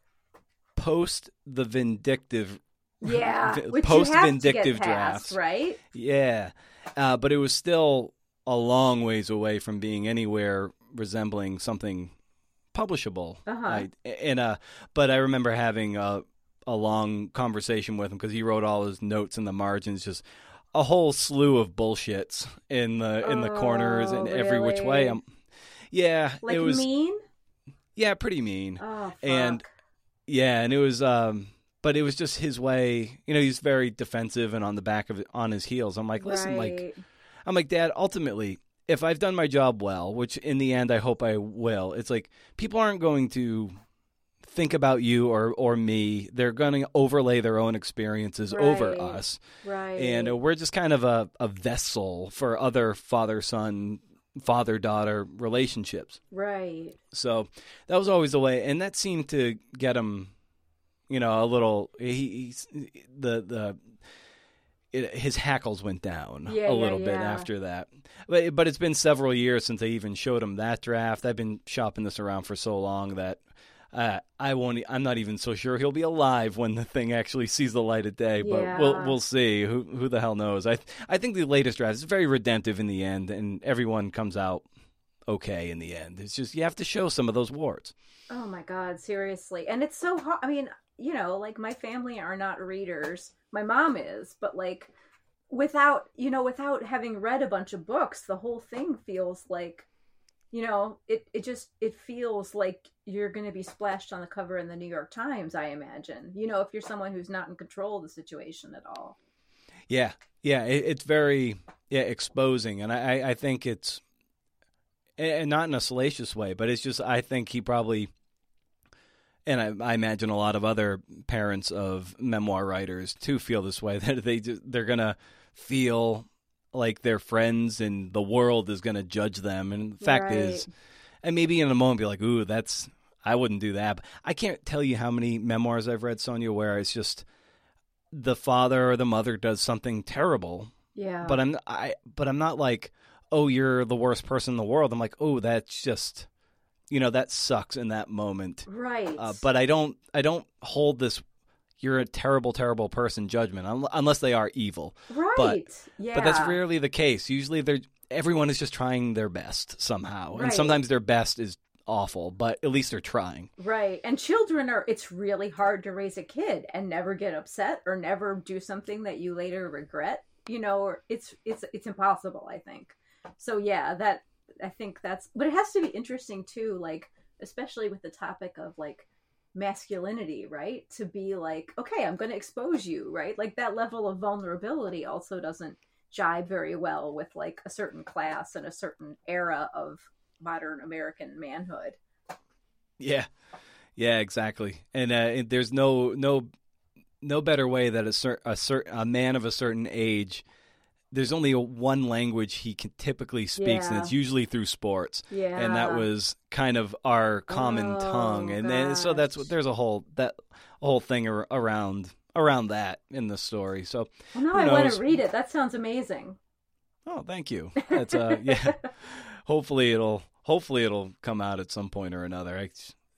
Speaker 1: post the vindictive.
Speaker 2: Yeah,
Speaker 1: post vindictive draft,
Speaker 2: right?
Speaker 1: Yeah, uh, but it was still a long ways away from being anywhere resembling something publishable. Uh-huh. I, and uh, but I remember having a a long conversation with him because he wrote all his notes in the margins, just a whole slew of bullshits in the in the oh, corners and really? every which way. I'm, yeah,
Speaker 2: like
Speaker 1: it was
Speaker 2: mean.
Speaker 1: Yeah, pretty mean.
Speaker 2: Oh.
Speaker 1: And yeah, and it was um but it was just his way. You know, he's very defensive and on the back of on his heels. I'm like, listen, right. like I'm like, Dad, ultimately, if I've done my job well, which in the end I hope I will, it's like people aren't going to think about you or or me. They're going to overlay their own experiences right. over us.
Speaker 2: Right.
Speaker 1: And we're just kind of a, a vessel for other father son father daughter relationships.
Speaker 2: Right.
Speaker 1: So that was always the way, and that seemed to get him, you know, a little. He, he's the the. It, his hackles went down
Speaker 2: yeah,
Speaker 1: a little
Speaker 2: yeah,
Speaker 1: bit
Speaker 2: yeah.
Speaker 1: after that, but but it's been several years since I even showed him that draft. I've been shopping this around for so long that uh, I won't. I'm not even so sure he'll be alive when the thing actually sees the light of day. But
Speaker 2: yeah.
Speaker 1: we'll we'll see. Who who the hell knows? I I think the latest draft is very redemptive in the end, and everyone comes out okay in the end. It's just you have to show some of those warts.
Speaker 2: Oh my god, seriously, and it's so hard. I mean, you know, like my family are not readers. My mom is, but like without you know without having read a bunch of books the whole thing feels like you know it, it just it feels like you're going to be splashed on the cover in the new york times i imagine you know if you're someone who's not in control of the situation at all.
Speaker 1: Yeah yeah it, it's very yeah exposing and i i think it's and not in a salacious way but it's just i think he probably and I, I, imagine a lot of other parents of memoir writers too feel this way that they they're gonna feel like their friends and the world is going to judge them. And the fact right. is, and maybe in a moment be like, "Ooh, that's I wouldn't do that." But I can't tell you how many memoirs I've read, Sonya, where it's just the father or the mother does something terrible.
Speaker 2: Yeah.
Speaker 1: But I'm I but I'm not like, "Oh, you're the worst person in the world." I'm like, "Oh, that's just." You know that sucks in that moment,
Speaker 2: right?
Speaker 1: Uh, but I don't, I don't hold this you're a terrible, terrible person judgment, unless they are evil.
Speaker 2: Right.
Speaker 1: But,
Speaker 2: yeah.
Speaker 1: But that's rarely the case. Usually, they're everyone is just trying their best somehow,
Speaker 2: right.
Speaker 1: and sometimes their best is awful, but at least they're trying.
Speaker 2: Right. And children are it's really hard to raise a kid and never get upset or never do something that you later regret, you know, or it's it's it's impossible, I think. So yeah, that I think that's but it has to be interesting too, like especially with the topic of like masculinity, right? To be like, okay, I'm going to expose you, right? Like that level of vulnerability also doesn't jibe very well with like a certain class and a certain era of modern American manhood.
Speaker 1: Yeah, yeah, exactly. And uh, there's no no no better way that a cer- a, cer- a man of a certain age. There's only a, one language he can typically speaks,
Speaker 2: Yeah.
Speaker 1: and it's usually through sports.
Speaker 2: Yeah.
Speaker 1: And that was kind of our common
Speaker 2: Oh,
Speaker 1: tongue, and then so that's what there's a whole that a whole thing ar- around around that in the story. So,
Speaker 2: Well, now I want to read it. That sounds amazing.
Speaker 1: oh, thank you. That's uh, yeah. hopefully it'll hopefully it'll come out at some point or another. I,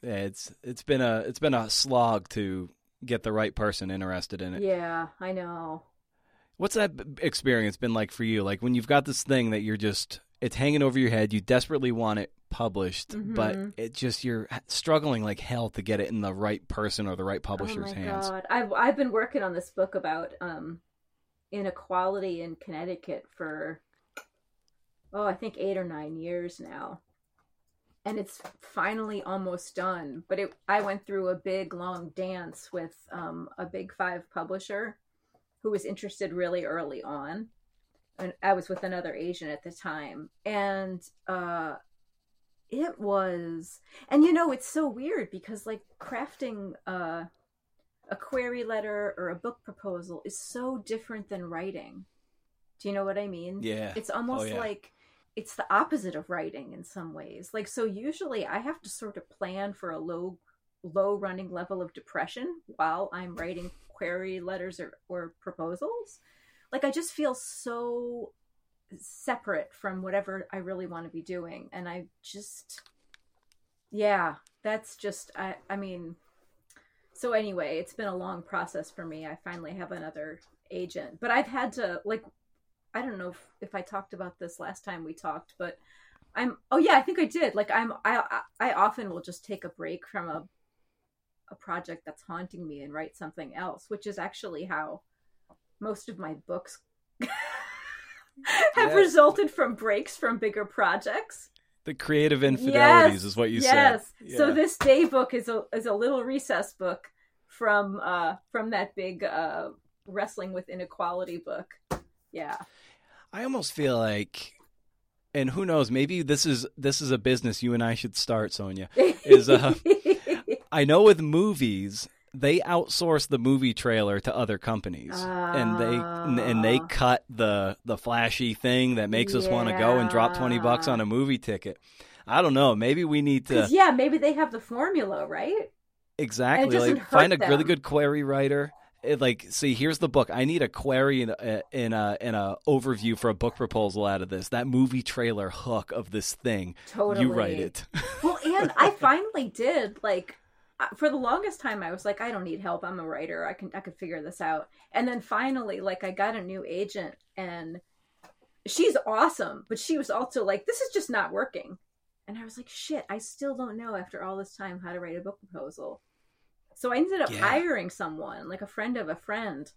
Speaker 1: it's it's been a it's been a slog to get the right person interested in it.
Speaker 2: Yeah, I know.
Speaker 1: What's that experience been like for you? Like when you've got this thing that you're just it's hanging over your head, you desperately want it published, but
Speaker 2: Mhm.
Speaker 1: it just you're struggling like hell to get it in the right person or the right
Speaker 2: Oh
Speaker 1: publisher's
Speaker 2: my
Speaker 1: hands.
Speaker 2: god, I've I've been working on this book about um inequality in Connecticut for oh I think eight or nine years now, and it's finally almost done. But it I went through a big long dance with um, a big five publisher who was interested really early on, and I was with another Asian at the time, and uh, it was and you know it's so weird because like crafting uh a query letter or a book proposal is so different than writing. Do you know what I mean?
Speaker 1: Yeah.
Speaker 2: It's almost
Speaker 1: yeah.
Speaker 2: like it's the opposite of writing in some ways. Like so usually I have to sort of plan for a low low running level of depression while I'm writing query letters or, or proposals. Like I just feel so separate from whatever I really want to be doing and I just yeah, that's just I I mean so anyway, it's been a long process for me. I finally have another agent, but I've had to like I don't know if, if I talked about this last time we talked, but I'm oh yeah, I think I did. Like I'm I I I often will just take a break from a a project that's haunting me and write something else, which is actually how most of my books have
Speaker 1: Yeah.
Speaker 2: resulted from breaks from bigger projects.
Speaker 1: The creative infidelities
Speaker 2: Yes,
Speaker 1: is what you
Speaker 2: yes.
Speaker 1: said. Yes.
Speaker 2: So
Speaker 1: Yeah.
Speaker 2: this day book is a is a little recess book from uh from that big uh wrestling with inequality book. Yeah.
Speaker 1: I almost feel like, and who knows, maybe this is this is a business you and I should start, Sonya. Is, uh, I know with movies they outsource the movie trailer to other companies, and they and they
Speaker 2: Ah.
Speaker 1: cut the the flashy thing that makes us want to go and drop twenty bucks on a movie ticket. I don't know. Maybe we need to.
Speaker 2: yeah, maybe they have the formula, right?
Speaker 1: exactly like find a really good query writer. It, like, see, here's the book. I need a query in a, in a in a overview for a book proposal out of this. That movie trailer hook of this thing.
Speaker 2: Totally.
Speaker 1: You write it.
Speaker 2: Well, and I finally did like uh, for the longest time I was like I don't need help. I'm a writer. I can I could figure this out. And then finally like I got a new agent and she's awesome, but she was also like this is just not working. And I was like shit, I still don't know after all this time how to write a book proposal. So I ended up
Speaker 1: Yeah.
Speaker 2: hiring someone, like a friend of a friend.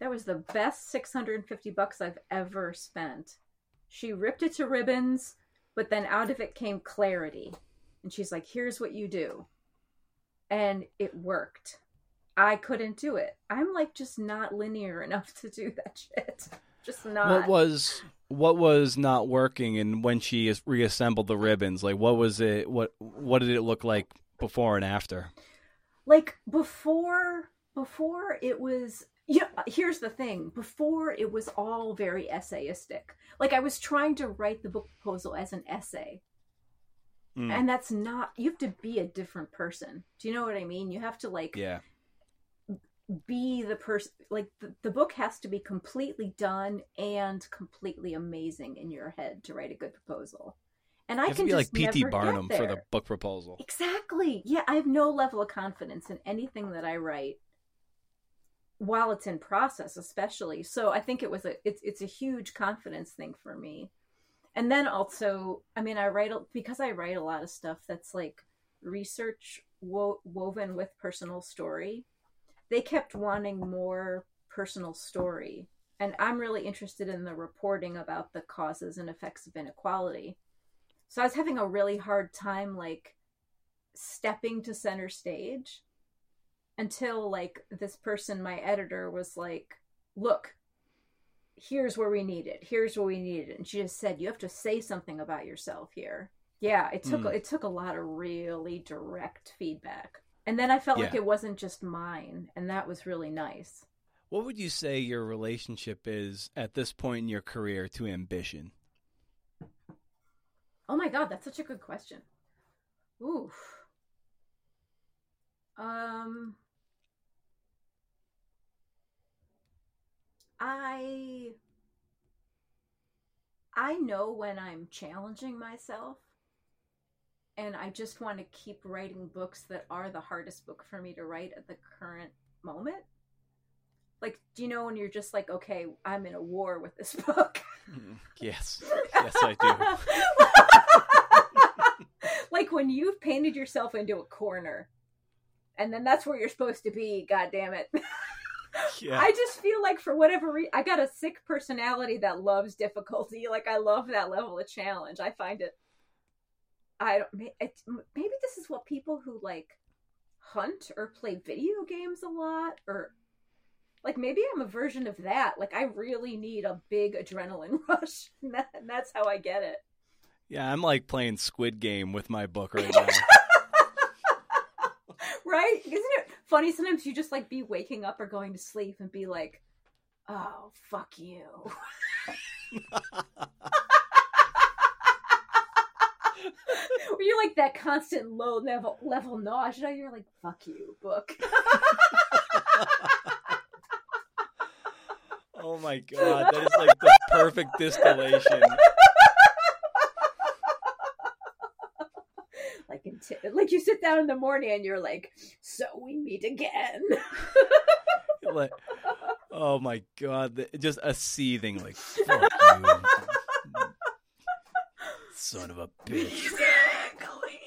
Speaker 2: That was the best 650 bucks I've ever spent. She ripped it to ribbons, but then out of it came clarity. And she's like, here's what you do. And it worked. I couldn't do it. I'm like just not linear enough to do that shit. Just not.
Speaker 1: What was what was not working, and when she is- reassembled the ribbons, like what was it? What what did it look like before and after?
Speaker 2: like before before it was yeah here's the thing before it was all very essayistic like i was trying to write the book proposal as an essay
Speaker 1: Mm.
Speaker 2: and that's not you have to be a different person do you know what i mean you have to like
Speaker 1: Yeah,
Speaker 2: be the person like the, the book has to be completely done and completely amazing in your head to write a good proposal and i
Speaker 1: you have to
Speaker 2: can
Speaker 1: be like P.T. Barnum for the book proposal.
Speaker 2: Exactly. Yeah, I have no level of confidence in anything that I write while it's in process, especially. So I think it was a it's it's a huge confidence thing for me. And then also i mean i write because i write a lot of stuff that's like research wo- woven with personal story they kept wanting more personal story. And i'm really interested in the reporting about the causes and effects of inequality. So i was having a really hard time like stepping to center stage until like this person my editor was like look here's where we need it here's where we need it. And she just said you have to say something about yourself here. Yeah it took mm. it took a lot of really direct feedback. And then i felt yeah. like it wasn't just mine and that was really nice.
Speaker 1: What would you say your relationship is at this point in your career to ambition?
Speaker 2: Oh my god that's such a good question. Oof. Um I I know when I'm challenging myself and I just want to keep writing books that are the hardest book for me to write at the current moment. Like, do you know when you're just like, okay, I'm in a war with this book?
Speaker 1: Mm, yes. Yes, I
Speaker 2: do. like when you've painted yourself into a corner and then that's where you're supposed to be, god damn it. yeah. I just feel like for whatever reason, I got a sick personality that loves difficulty. Like I love that level of challenge. I find it. I don't. It, maybe this is what people who like hunt or play video games a lot, or like maybe I'm a version of that. Like I really need a big adrenaline rush, and, that, and that's how I get it.
Speaker 1: Yeah, I'm like playing Squid Game with my book right now.
Speaker 2: right? Isn't it funny sometimes you just like be waking up or going to sleep and be like, "Oh, fuck you." Were you're like that constant low level level nausea. You're like, "Fuck you, book."
Speaker 1: oh my god, that is like the perfect distillation
Speaker 2: like you sit down in the morning and you're like, so we meet again.
Speaker 1: like, oh my god, just a seething like, son of a bitch. Exactly.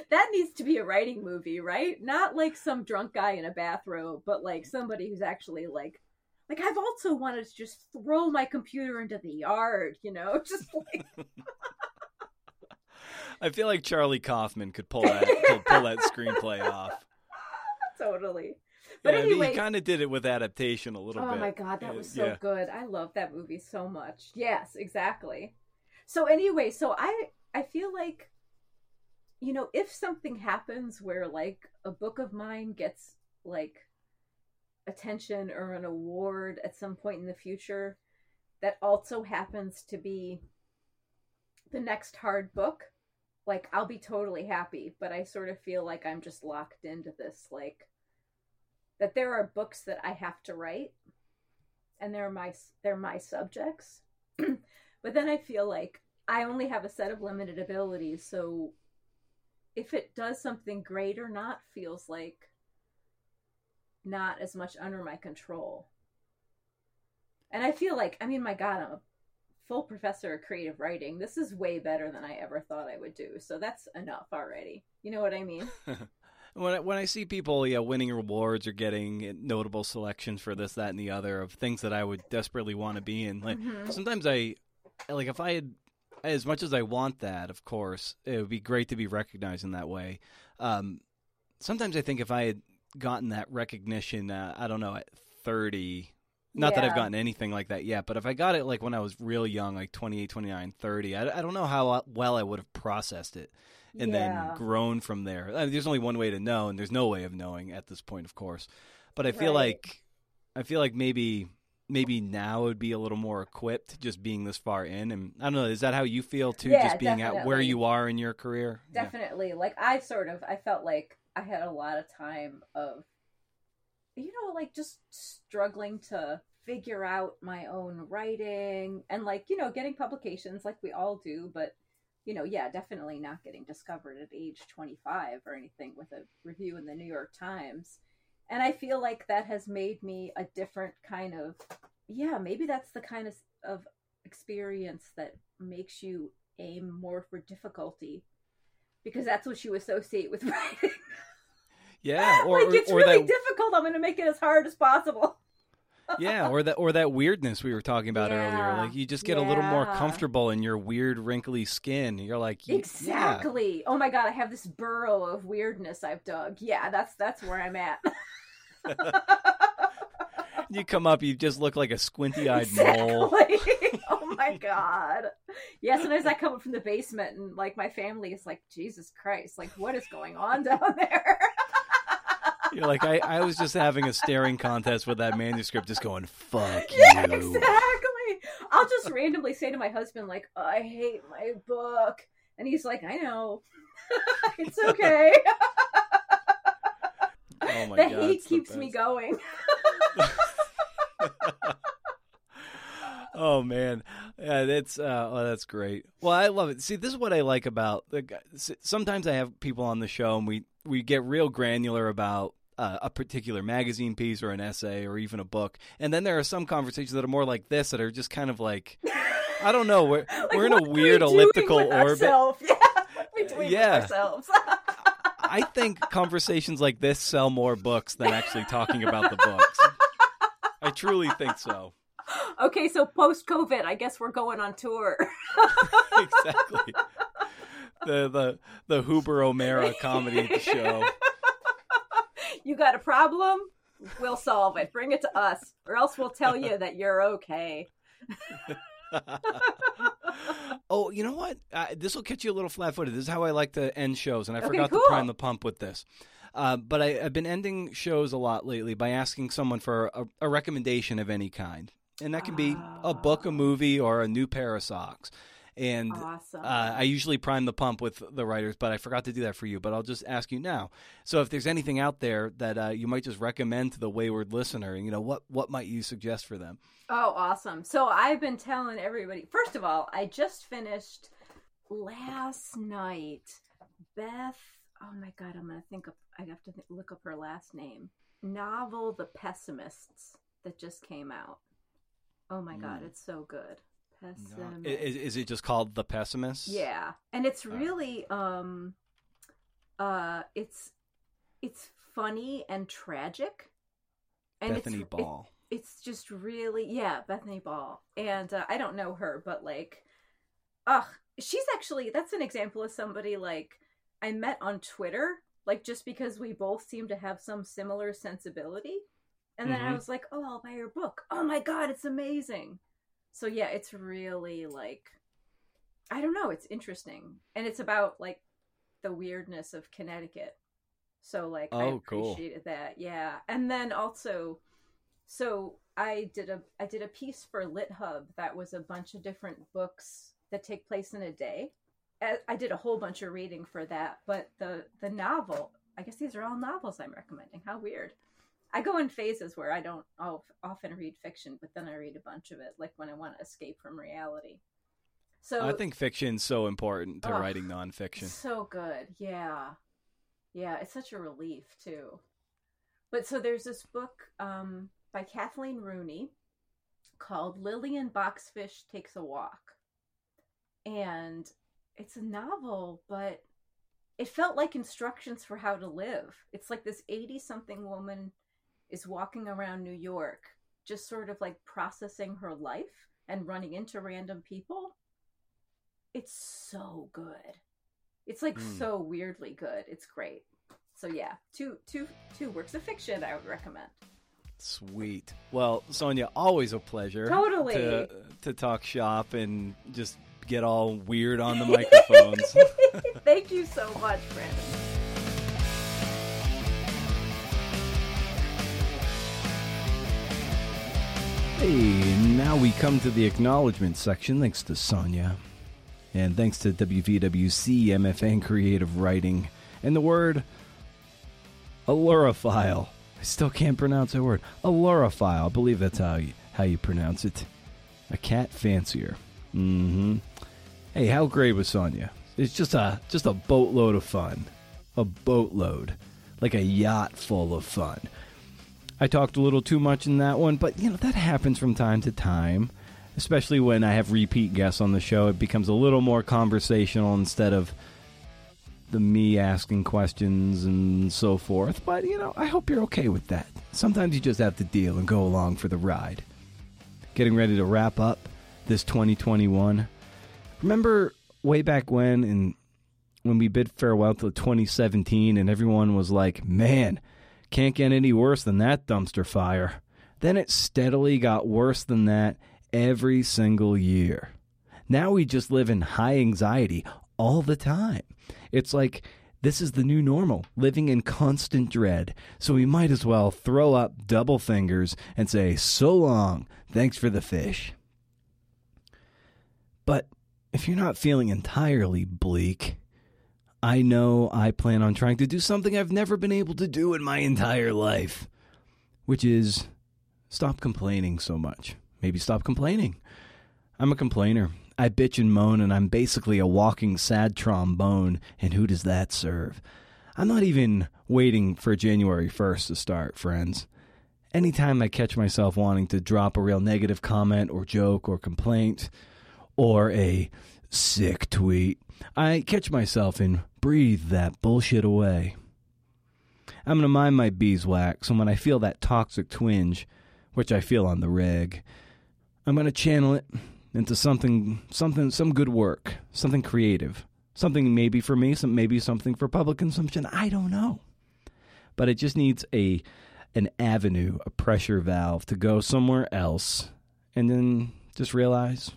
Speaker 2: that needs to be a writing movie, right? Not like some drunk guy in a bathrobe, but like somebody who's actually like like I've also wanted to just throw my computer into the yard, you know, just like
Speaker 1: I feel like Charlie Kaufman could pull that could pull that screenplay off.
Speaker 2: Totally. But
Speaker 1: yeah,
Speaker 2: anyway,
Speaker 1: he kind of did it with adaptation a little
Speaker 2: oh
Speaker 1: bit.
Speaker 2: Oh my god, that was so yeah. good. I love that movie so much. Yes, exactly. So anyway, so I I feel like you know, if something happens where like a book of mine gets like attention or an award at some point in the future that also happens to be the next hard book like I'll be totally happy, but I sort of feel like I'm just locked into this like that there are books that I have to write and they're my they're my subjects. but then I feel like I only have a set of limited abilities, so if it does something great or not feels like not as much under my control. And I feel like I mean my god, I'm a full professor of creative writing. This is way better than I ever thought I would do. So that's enough already. You know what I mean?
Speaker 1: when I, when I see people yeah winning rewards or getting notable selections for this that and the other of things that I would desperately want to be in like mm-hmm. sometimes I like if I had as much as I want that of course it would be great to be recognized in that way um, sometimes I think if I had gotten that recognition uh, I don't know at 30 not yeah. that I've gotten anything like that yet, but if I got it like when I was real young, like 28, 29, 30, I, I don't know how well I would have processed it and yeah. then grown from there. I mean, there's only one way to know, and there's no way of knowing at this point, of course. But I feel right. like I feel like maybe maybe now would be a little more equipped just being this far in and i don't know is that how you feel too yeah, just being definitely. at where you are in your career
Speaker 2: definitely yeah. like i sort of i felt like i had a lot of time of you know, like just struggling to figure out my own writing and like, you know, getting publications like we all do, but you know, yeah, definitely not getting discovered at age 25 or anything with a review in the New York Times. And I feel like that has made me a different kind of yeah, maybe that's the kind of of experience that makes you aim more for difficulty because that's what you associate with writing.
Speaker 1: Yeah, or
Speaker 2: like it's
Speaker 1: or
Speaker 2: really
Speaker 1: that
Speaker 2: difficult. I'm going to make it as hard as possible.
Speaker 1: yeah, or that or that weirdness we were talking about earlier. Like you just get a little more comfortable in your weird wrinkly skin. You're like y- yeah.
Speaker 2: Exactly. Oh my god, I have this burrow of weirdness I've dug. Yeah, that's that's where I'm at.
Speaker 1: You come up, you just look like a squinty-eyed mole.
Speaker 2: Oh my god. Yeah, sometimes I come up from the basement and like my family is like, Jesus Christ, like what is going on down there?
Speaker 1: You're like I, I was just having a staring contest with that manuscript, just going fuck
Speaker 2: yeah,
Speaker 1: you.
Speaker 2: exactly. I'll just randomly say to my husband, like, I hate my book. And he's like, I know. it's okay.
Speaker 1: Oh my
Speaker 2: the
Speaker 1: god,
Speaker 2: hate
Speaker 1: it's the
Speaker 2: keeps me going.
Speaker 1: Oh man, yeah, that's uh, oh, that's great. Well, I love it. See, this is what I like about the. Sometimes I have people on the show, and we we get real granular about uh, a particular magazine piece or an essay or even a book, and then there are some conversations that are more like this that are just kind of like I don't know. We're
Speaker 2: Like,
Speaker 1: we're in a
Speaker 2: are we
Speaker 1: weird elliptical orbit.
Speaker 2: ourselves? Yeah, what are
Speaker 1: Yeah.
Speaker 2: ourselves?
Speaker 1: I think conversations like this sell more books than actually talking about the books. I truly think so.
Speaker 2: okay, so post COVID, I guess we're going on tour.
Speaker 1: exactly. The the the Huber O'Meara comedy show.
Speaker 2: Got a problem? We'll solve it. Bring it to us, or else we'll tell you that you're okay.
Speaker 1: oh, you know what? Uh, this will catch you a little flat-footed. This is how I like to end shows, and I
Speaker 2: Okay,
Speaker 1: forgot
Speaker 2: cool.
Speaker 1: to prime the pump with this. Uh, but I, I've been ending shows a lot lately by asking someone for a, a recommendation of any kind, and that can be a book, a
Speaker 2: Oh.
Speaker 1: movie, or a new pair of socks. And
Speaker 2: Awesome.
Speaker 1: Uh, I usually prime the pump with the writers, but I forgot to do that for you. But I'll just ask you now. So, if there's anything out there that uh, you might just recommend to the wayward listener, you know, what what might you suggest for them?
Speaker 2: Oh, awesome. So I've been telling everybody. First of all, I just finished last night. Beth, oh my god, I'm gonna think of. I have to th- look up her last name. Novel "The Pessimists" that just came out. Oh my god,
Speaker 1: Mm.
Speaker 2: it's so good.
Speaker 1: No. Is, is it just called The Pessimist?
Speaker 2: Yeah, and it's
Speaker 1: Oh.
Speaker 2: really um, uh, it's it's funny and tragic. And
Speaker 1: Bethany
Speaker 2: it's, it-
Speaker 1: Ball.
Speaker 2: it's just really yeah bethany ball and uh, i don't know her but like ugh she's actually that's an example of somebody like i met on twitter like just because we both seem to have some similar sensibility and then i
Speaker 1: Mhm.
Speaker 2: was like oh i'll buy her book oh my god it's amazing so yeah it's really like i don't know it's interesting and it's about like the weirdness of connecticut so like i
Speaker 1: Oh, cool.
Speaker 2: appreciated that yeah and then also so I did a I did a piece for LitHub that was a bunch of different books that take place in a day. I- I did a whole bunch of reading for that, but the the novel, I guess these are all novels I'm recommending. How weird. I go in phases where I don't I'll often read fiction, but then I read a bunch of it like when I want to escape from reality. So
Speaker 1: I think fiction's so important to
Speaker 2: Ugh.
Speaker 1: writing nonfiction.
Speaker 2: so good. Yeah. Yeah, it's such a relief too. But so there's this book um, by Kathleen Rooney called Lillian Boxfish Takes a Walk. And it's a novel, but it felt like instructions for how to live. It's like this 80 something woman is walking around New York, just sort of like processing her life and running into random people. It's so good. It's like
Speaker 1: Hmm.
Speaker 2: so weirdly good. It's great. So yeah, two two two works of fiction I would recommend.
Speaker 1: Sweet. Well, Sonya, always a pleasure.
Speaker 2: Totally.
Speaker 1: To, to talk shop and just get all weird on the microphones.
Speaker 2: Thank you so much, Brendan.
Speaker 1: Hey, now we come to the acknowledgement section. Thanks to Sonya. And thanks to WVWC, MFA in Creative Writing, and the word ailurophile. I still can't pronounce that word. ailurophile. I believe that's how you, how you pronounce it. A cat fancier. Mm-hmm. Hey, how great was Sonya? It's just a just a boatload of fun. A boatload. Like a yacht full of fun. I talked a little too much in that one, but you know that happens from time to time. especially when I have repeat guests on the show. It becomes a little more conversational instead of the me asking questions and so forth. But, you know, I hope you're okay with that. Sometimes you just have to deal and go along for the ride. Getting ready to wrap up this 2021. Remember way back when in when we bid farewell to 2017 and everyone was like, "Man, can't get any worse than that dumpster fire." Then it steadily got worse than that every single year. Now we just live in high anxiety all the time. It's like this is the new normal, living in constant dread. So we might as well throw up double fingers and say, So long, thanks for the fish. But if you're not feeling entirely bleak, I know I plan on trying to do something I've never been able to do in my entire life, which is stop complaining so much. Maybe stop complaining. I'm a complainer. I bitch and moan, and I'm basically a walking sad trombone, and who does that serve? I'm not even waiting for January 1st to start, friends. Anytime I catch myself wanting to drop a real negative comment or joke or complaint or a sick tweet, I catch myself and breathe that bullshit away. I'm going to mind my beeswax, and when I feel that toxic twinge, which I feel on the rig, I'm going to channel it into something, something, some good work, something creative, something maybe for me, some maybe something for public consumption. I don't know, but it just needs a an avenue, a pressure valve to go somewhere else, and then just realize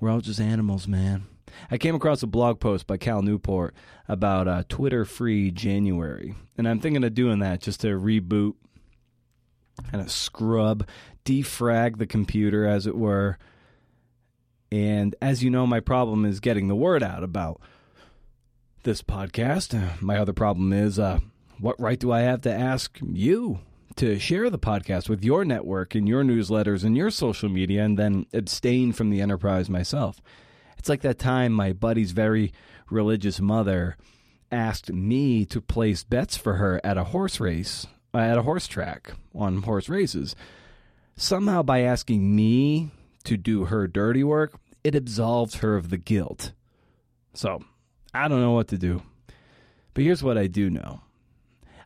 Speaker 1: we're all just animals, man. I came across a blog post by Cal Newport about uh, Twitter free January, and I'm thinking of doing that just to reboot, kind of scrub, defrag the computer, as it were, and as you know, my problem is getting the word out about this podcast. My other problem is uh, what right do I have to ask you to share the podcast with your network and your newsletters and your social media and then abstain from the enterprise myself? It's like that time my buddy's very religious mother asked me to place bets for her at a horse race, at a horse track on horse races. Somehow, by asking me to do her dirty work, it absolves her of the guilt. So, I don't know what to do. But here's what I do know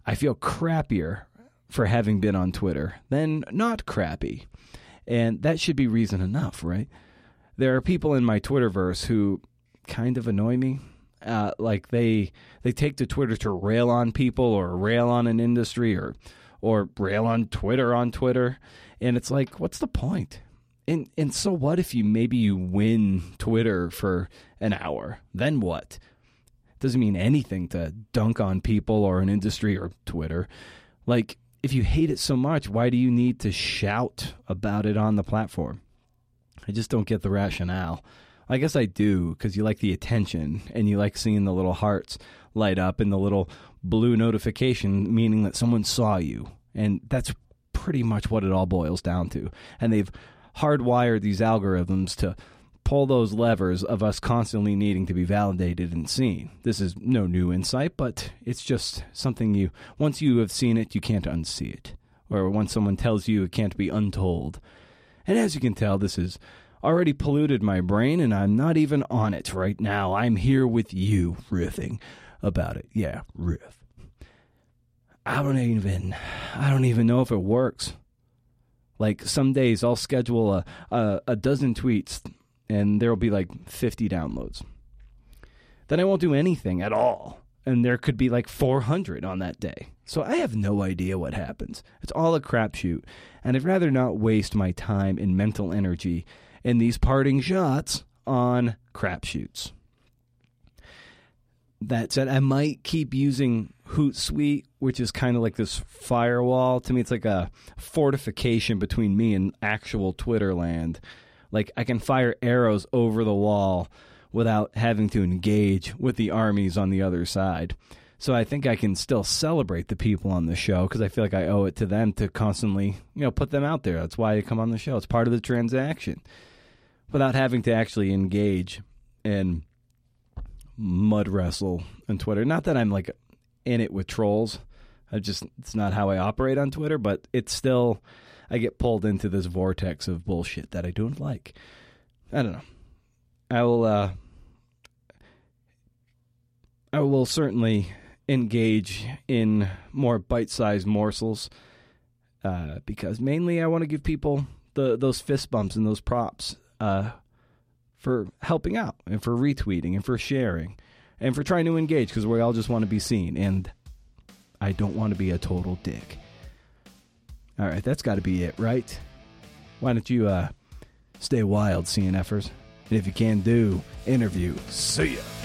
Speaker 1: I feel crappier for having been on Twitter than not crappy. And that should be reason enough, right? There are people in my Twitterverse who kind of annoy me. Uh, like they they take to Twitter to rail on people or rail on an industry or or rail on Twitter on Twitter, and it's like, what's the point? And and so what if you maybe you win Twitter for an hour? Then what? Doesn't mean anything to dunk on people or an industry or Twitter. Like if you hate it so much, why do you need to shout about it on the platform? I just don't get the rationale. I guess I do because you like the attention and you like seeing the little hearts light up and the little blue notification, meaning that someone saw you. And that's pretty much what it all boils down to. And they've hardwired these algorithms to pull those levers of us constantly needing to be validated and seen. This is no new insight, but it's just something you, once you have seen it, you can't unsee it. Or once someone tells you, it can't be untold. And as you can tell, this has already polluted my brain, and I'm not even on it right now. I'm here with you, riffing about it. Yeah, riff. I don't even, I don't even know if it works. Like some days I'll schedule a, a, a dozen tweets and there'll be like 50 downloads. Then I won't do anything at all. And there could be like 400 on that day. So I have no idea what happens. It's all a crapshoot. And I'd rather not waste my time and mental energy in these parting shots on crapshoots. That said, I might keep using Hootsuite, which is kind of like this firewall. To me, it's like a fortification between me and actual Twitter land. Like I can fire arrows over the wall without having to engage with the armies on the other side. So I think I can still celebrate the people on the show because I feel like I owe it to them to constantly, you know, put them out there. That's why they come on the show. It's part of the transaction without having to actually engage and mud wrestle on Twitter. Not that I'm like in it with trolls. I just it's not how I operate on Twitter, but it's still I get pulled into this vortex of bullshit that I don't like. I don't know. I will. Uh, I will certainly engage in more bite-sized morsels uh, because mainly I want to give people the those fist bumps and those props uh, for helping out and for retweeting and for sharing and for trying to engage because we all just want to be seen and I don't want to be a total dick. All right, that's got to be it, right? Why don't you uh, stay wild, CNFers? And if you can do, interview. See ya.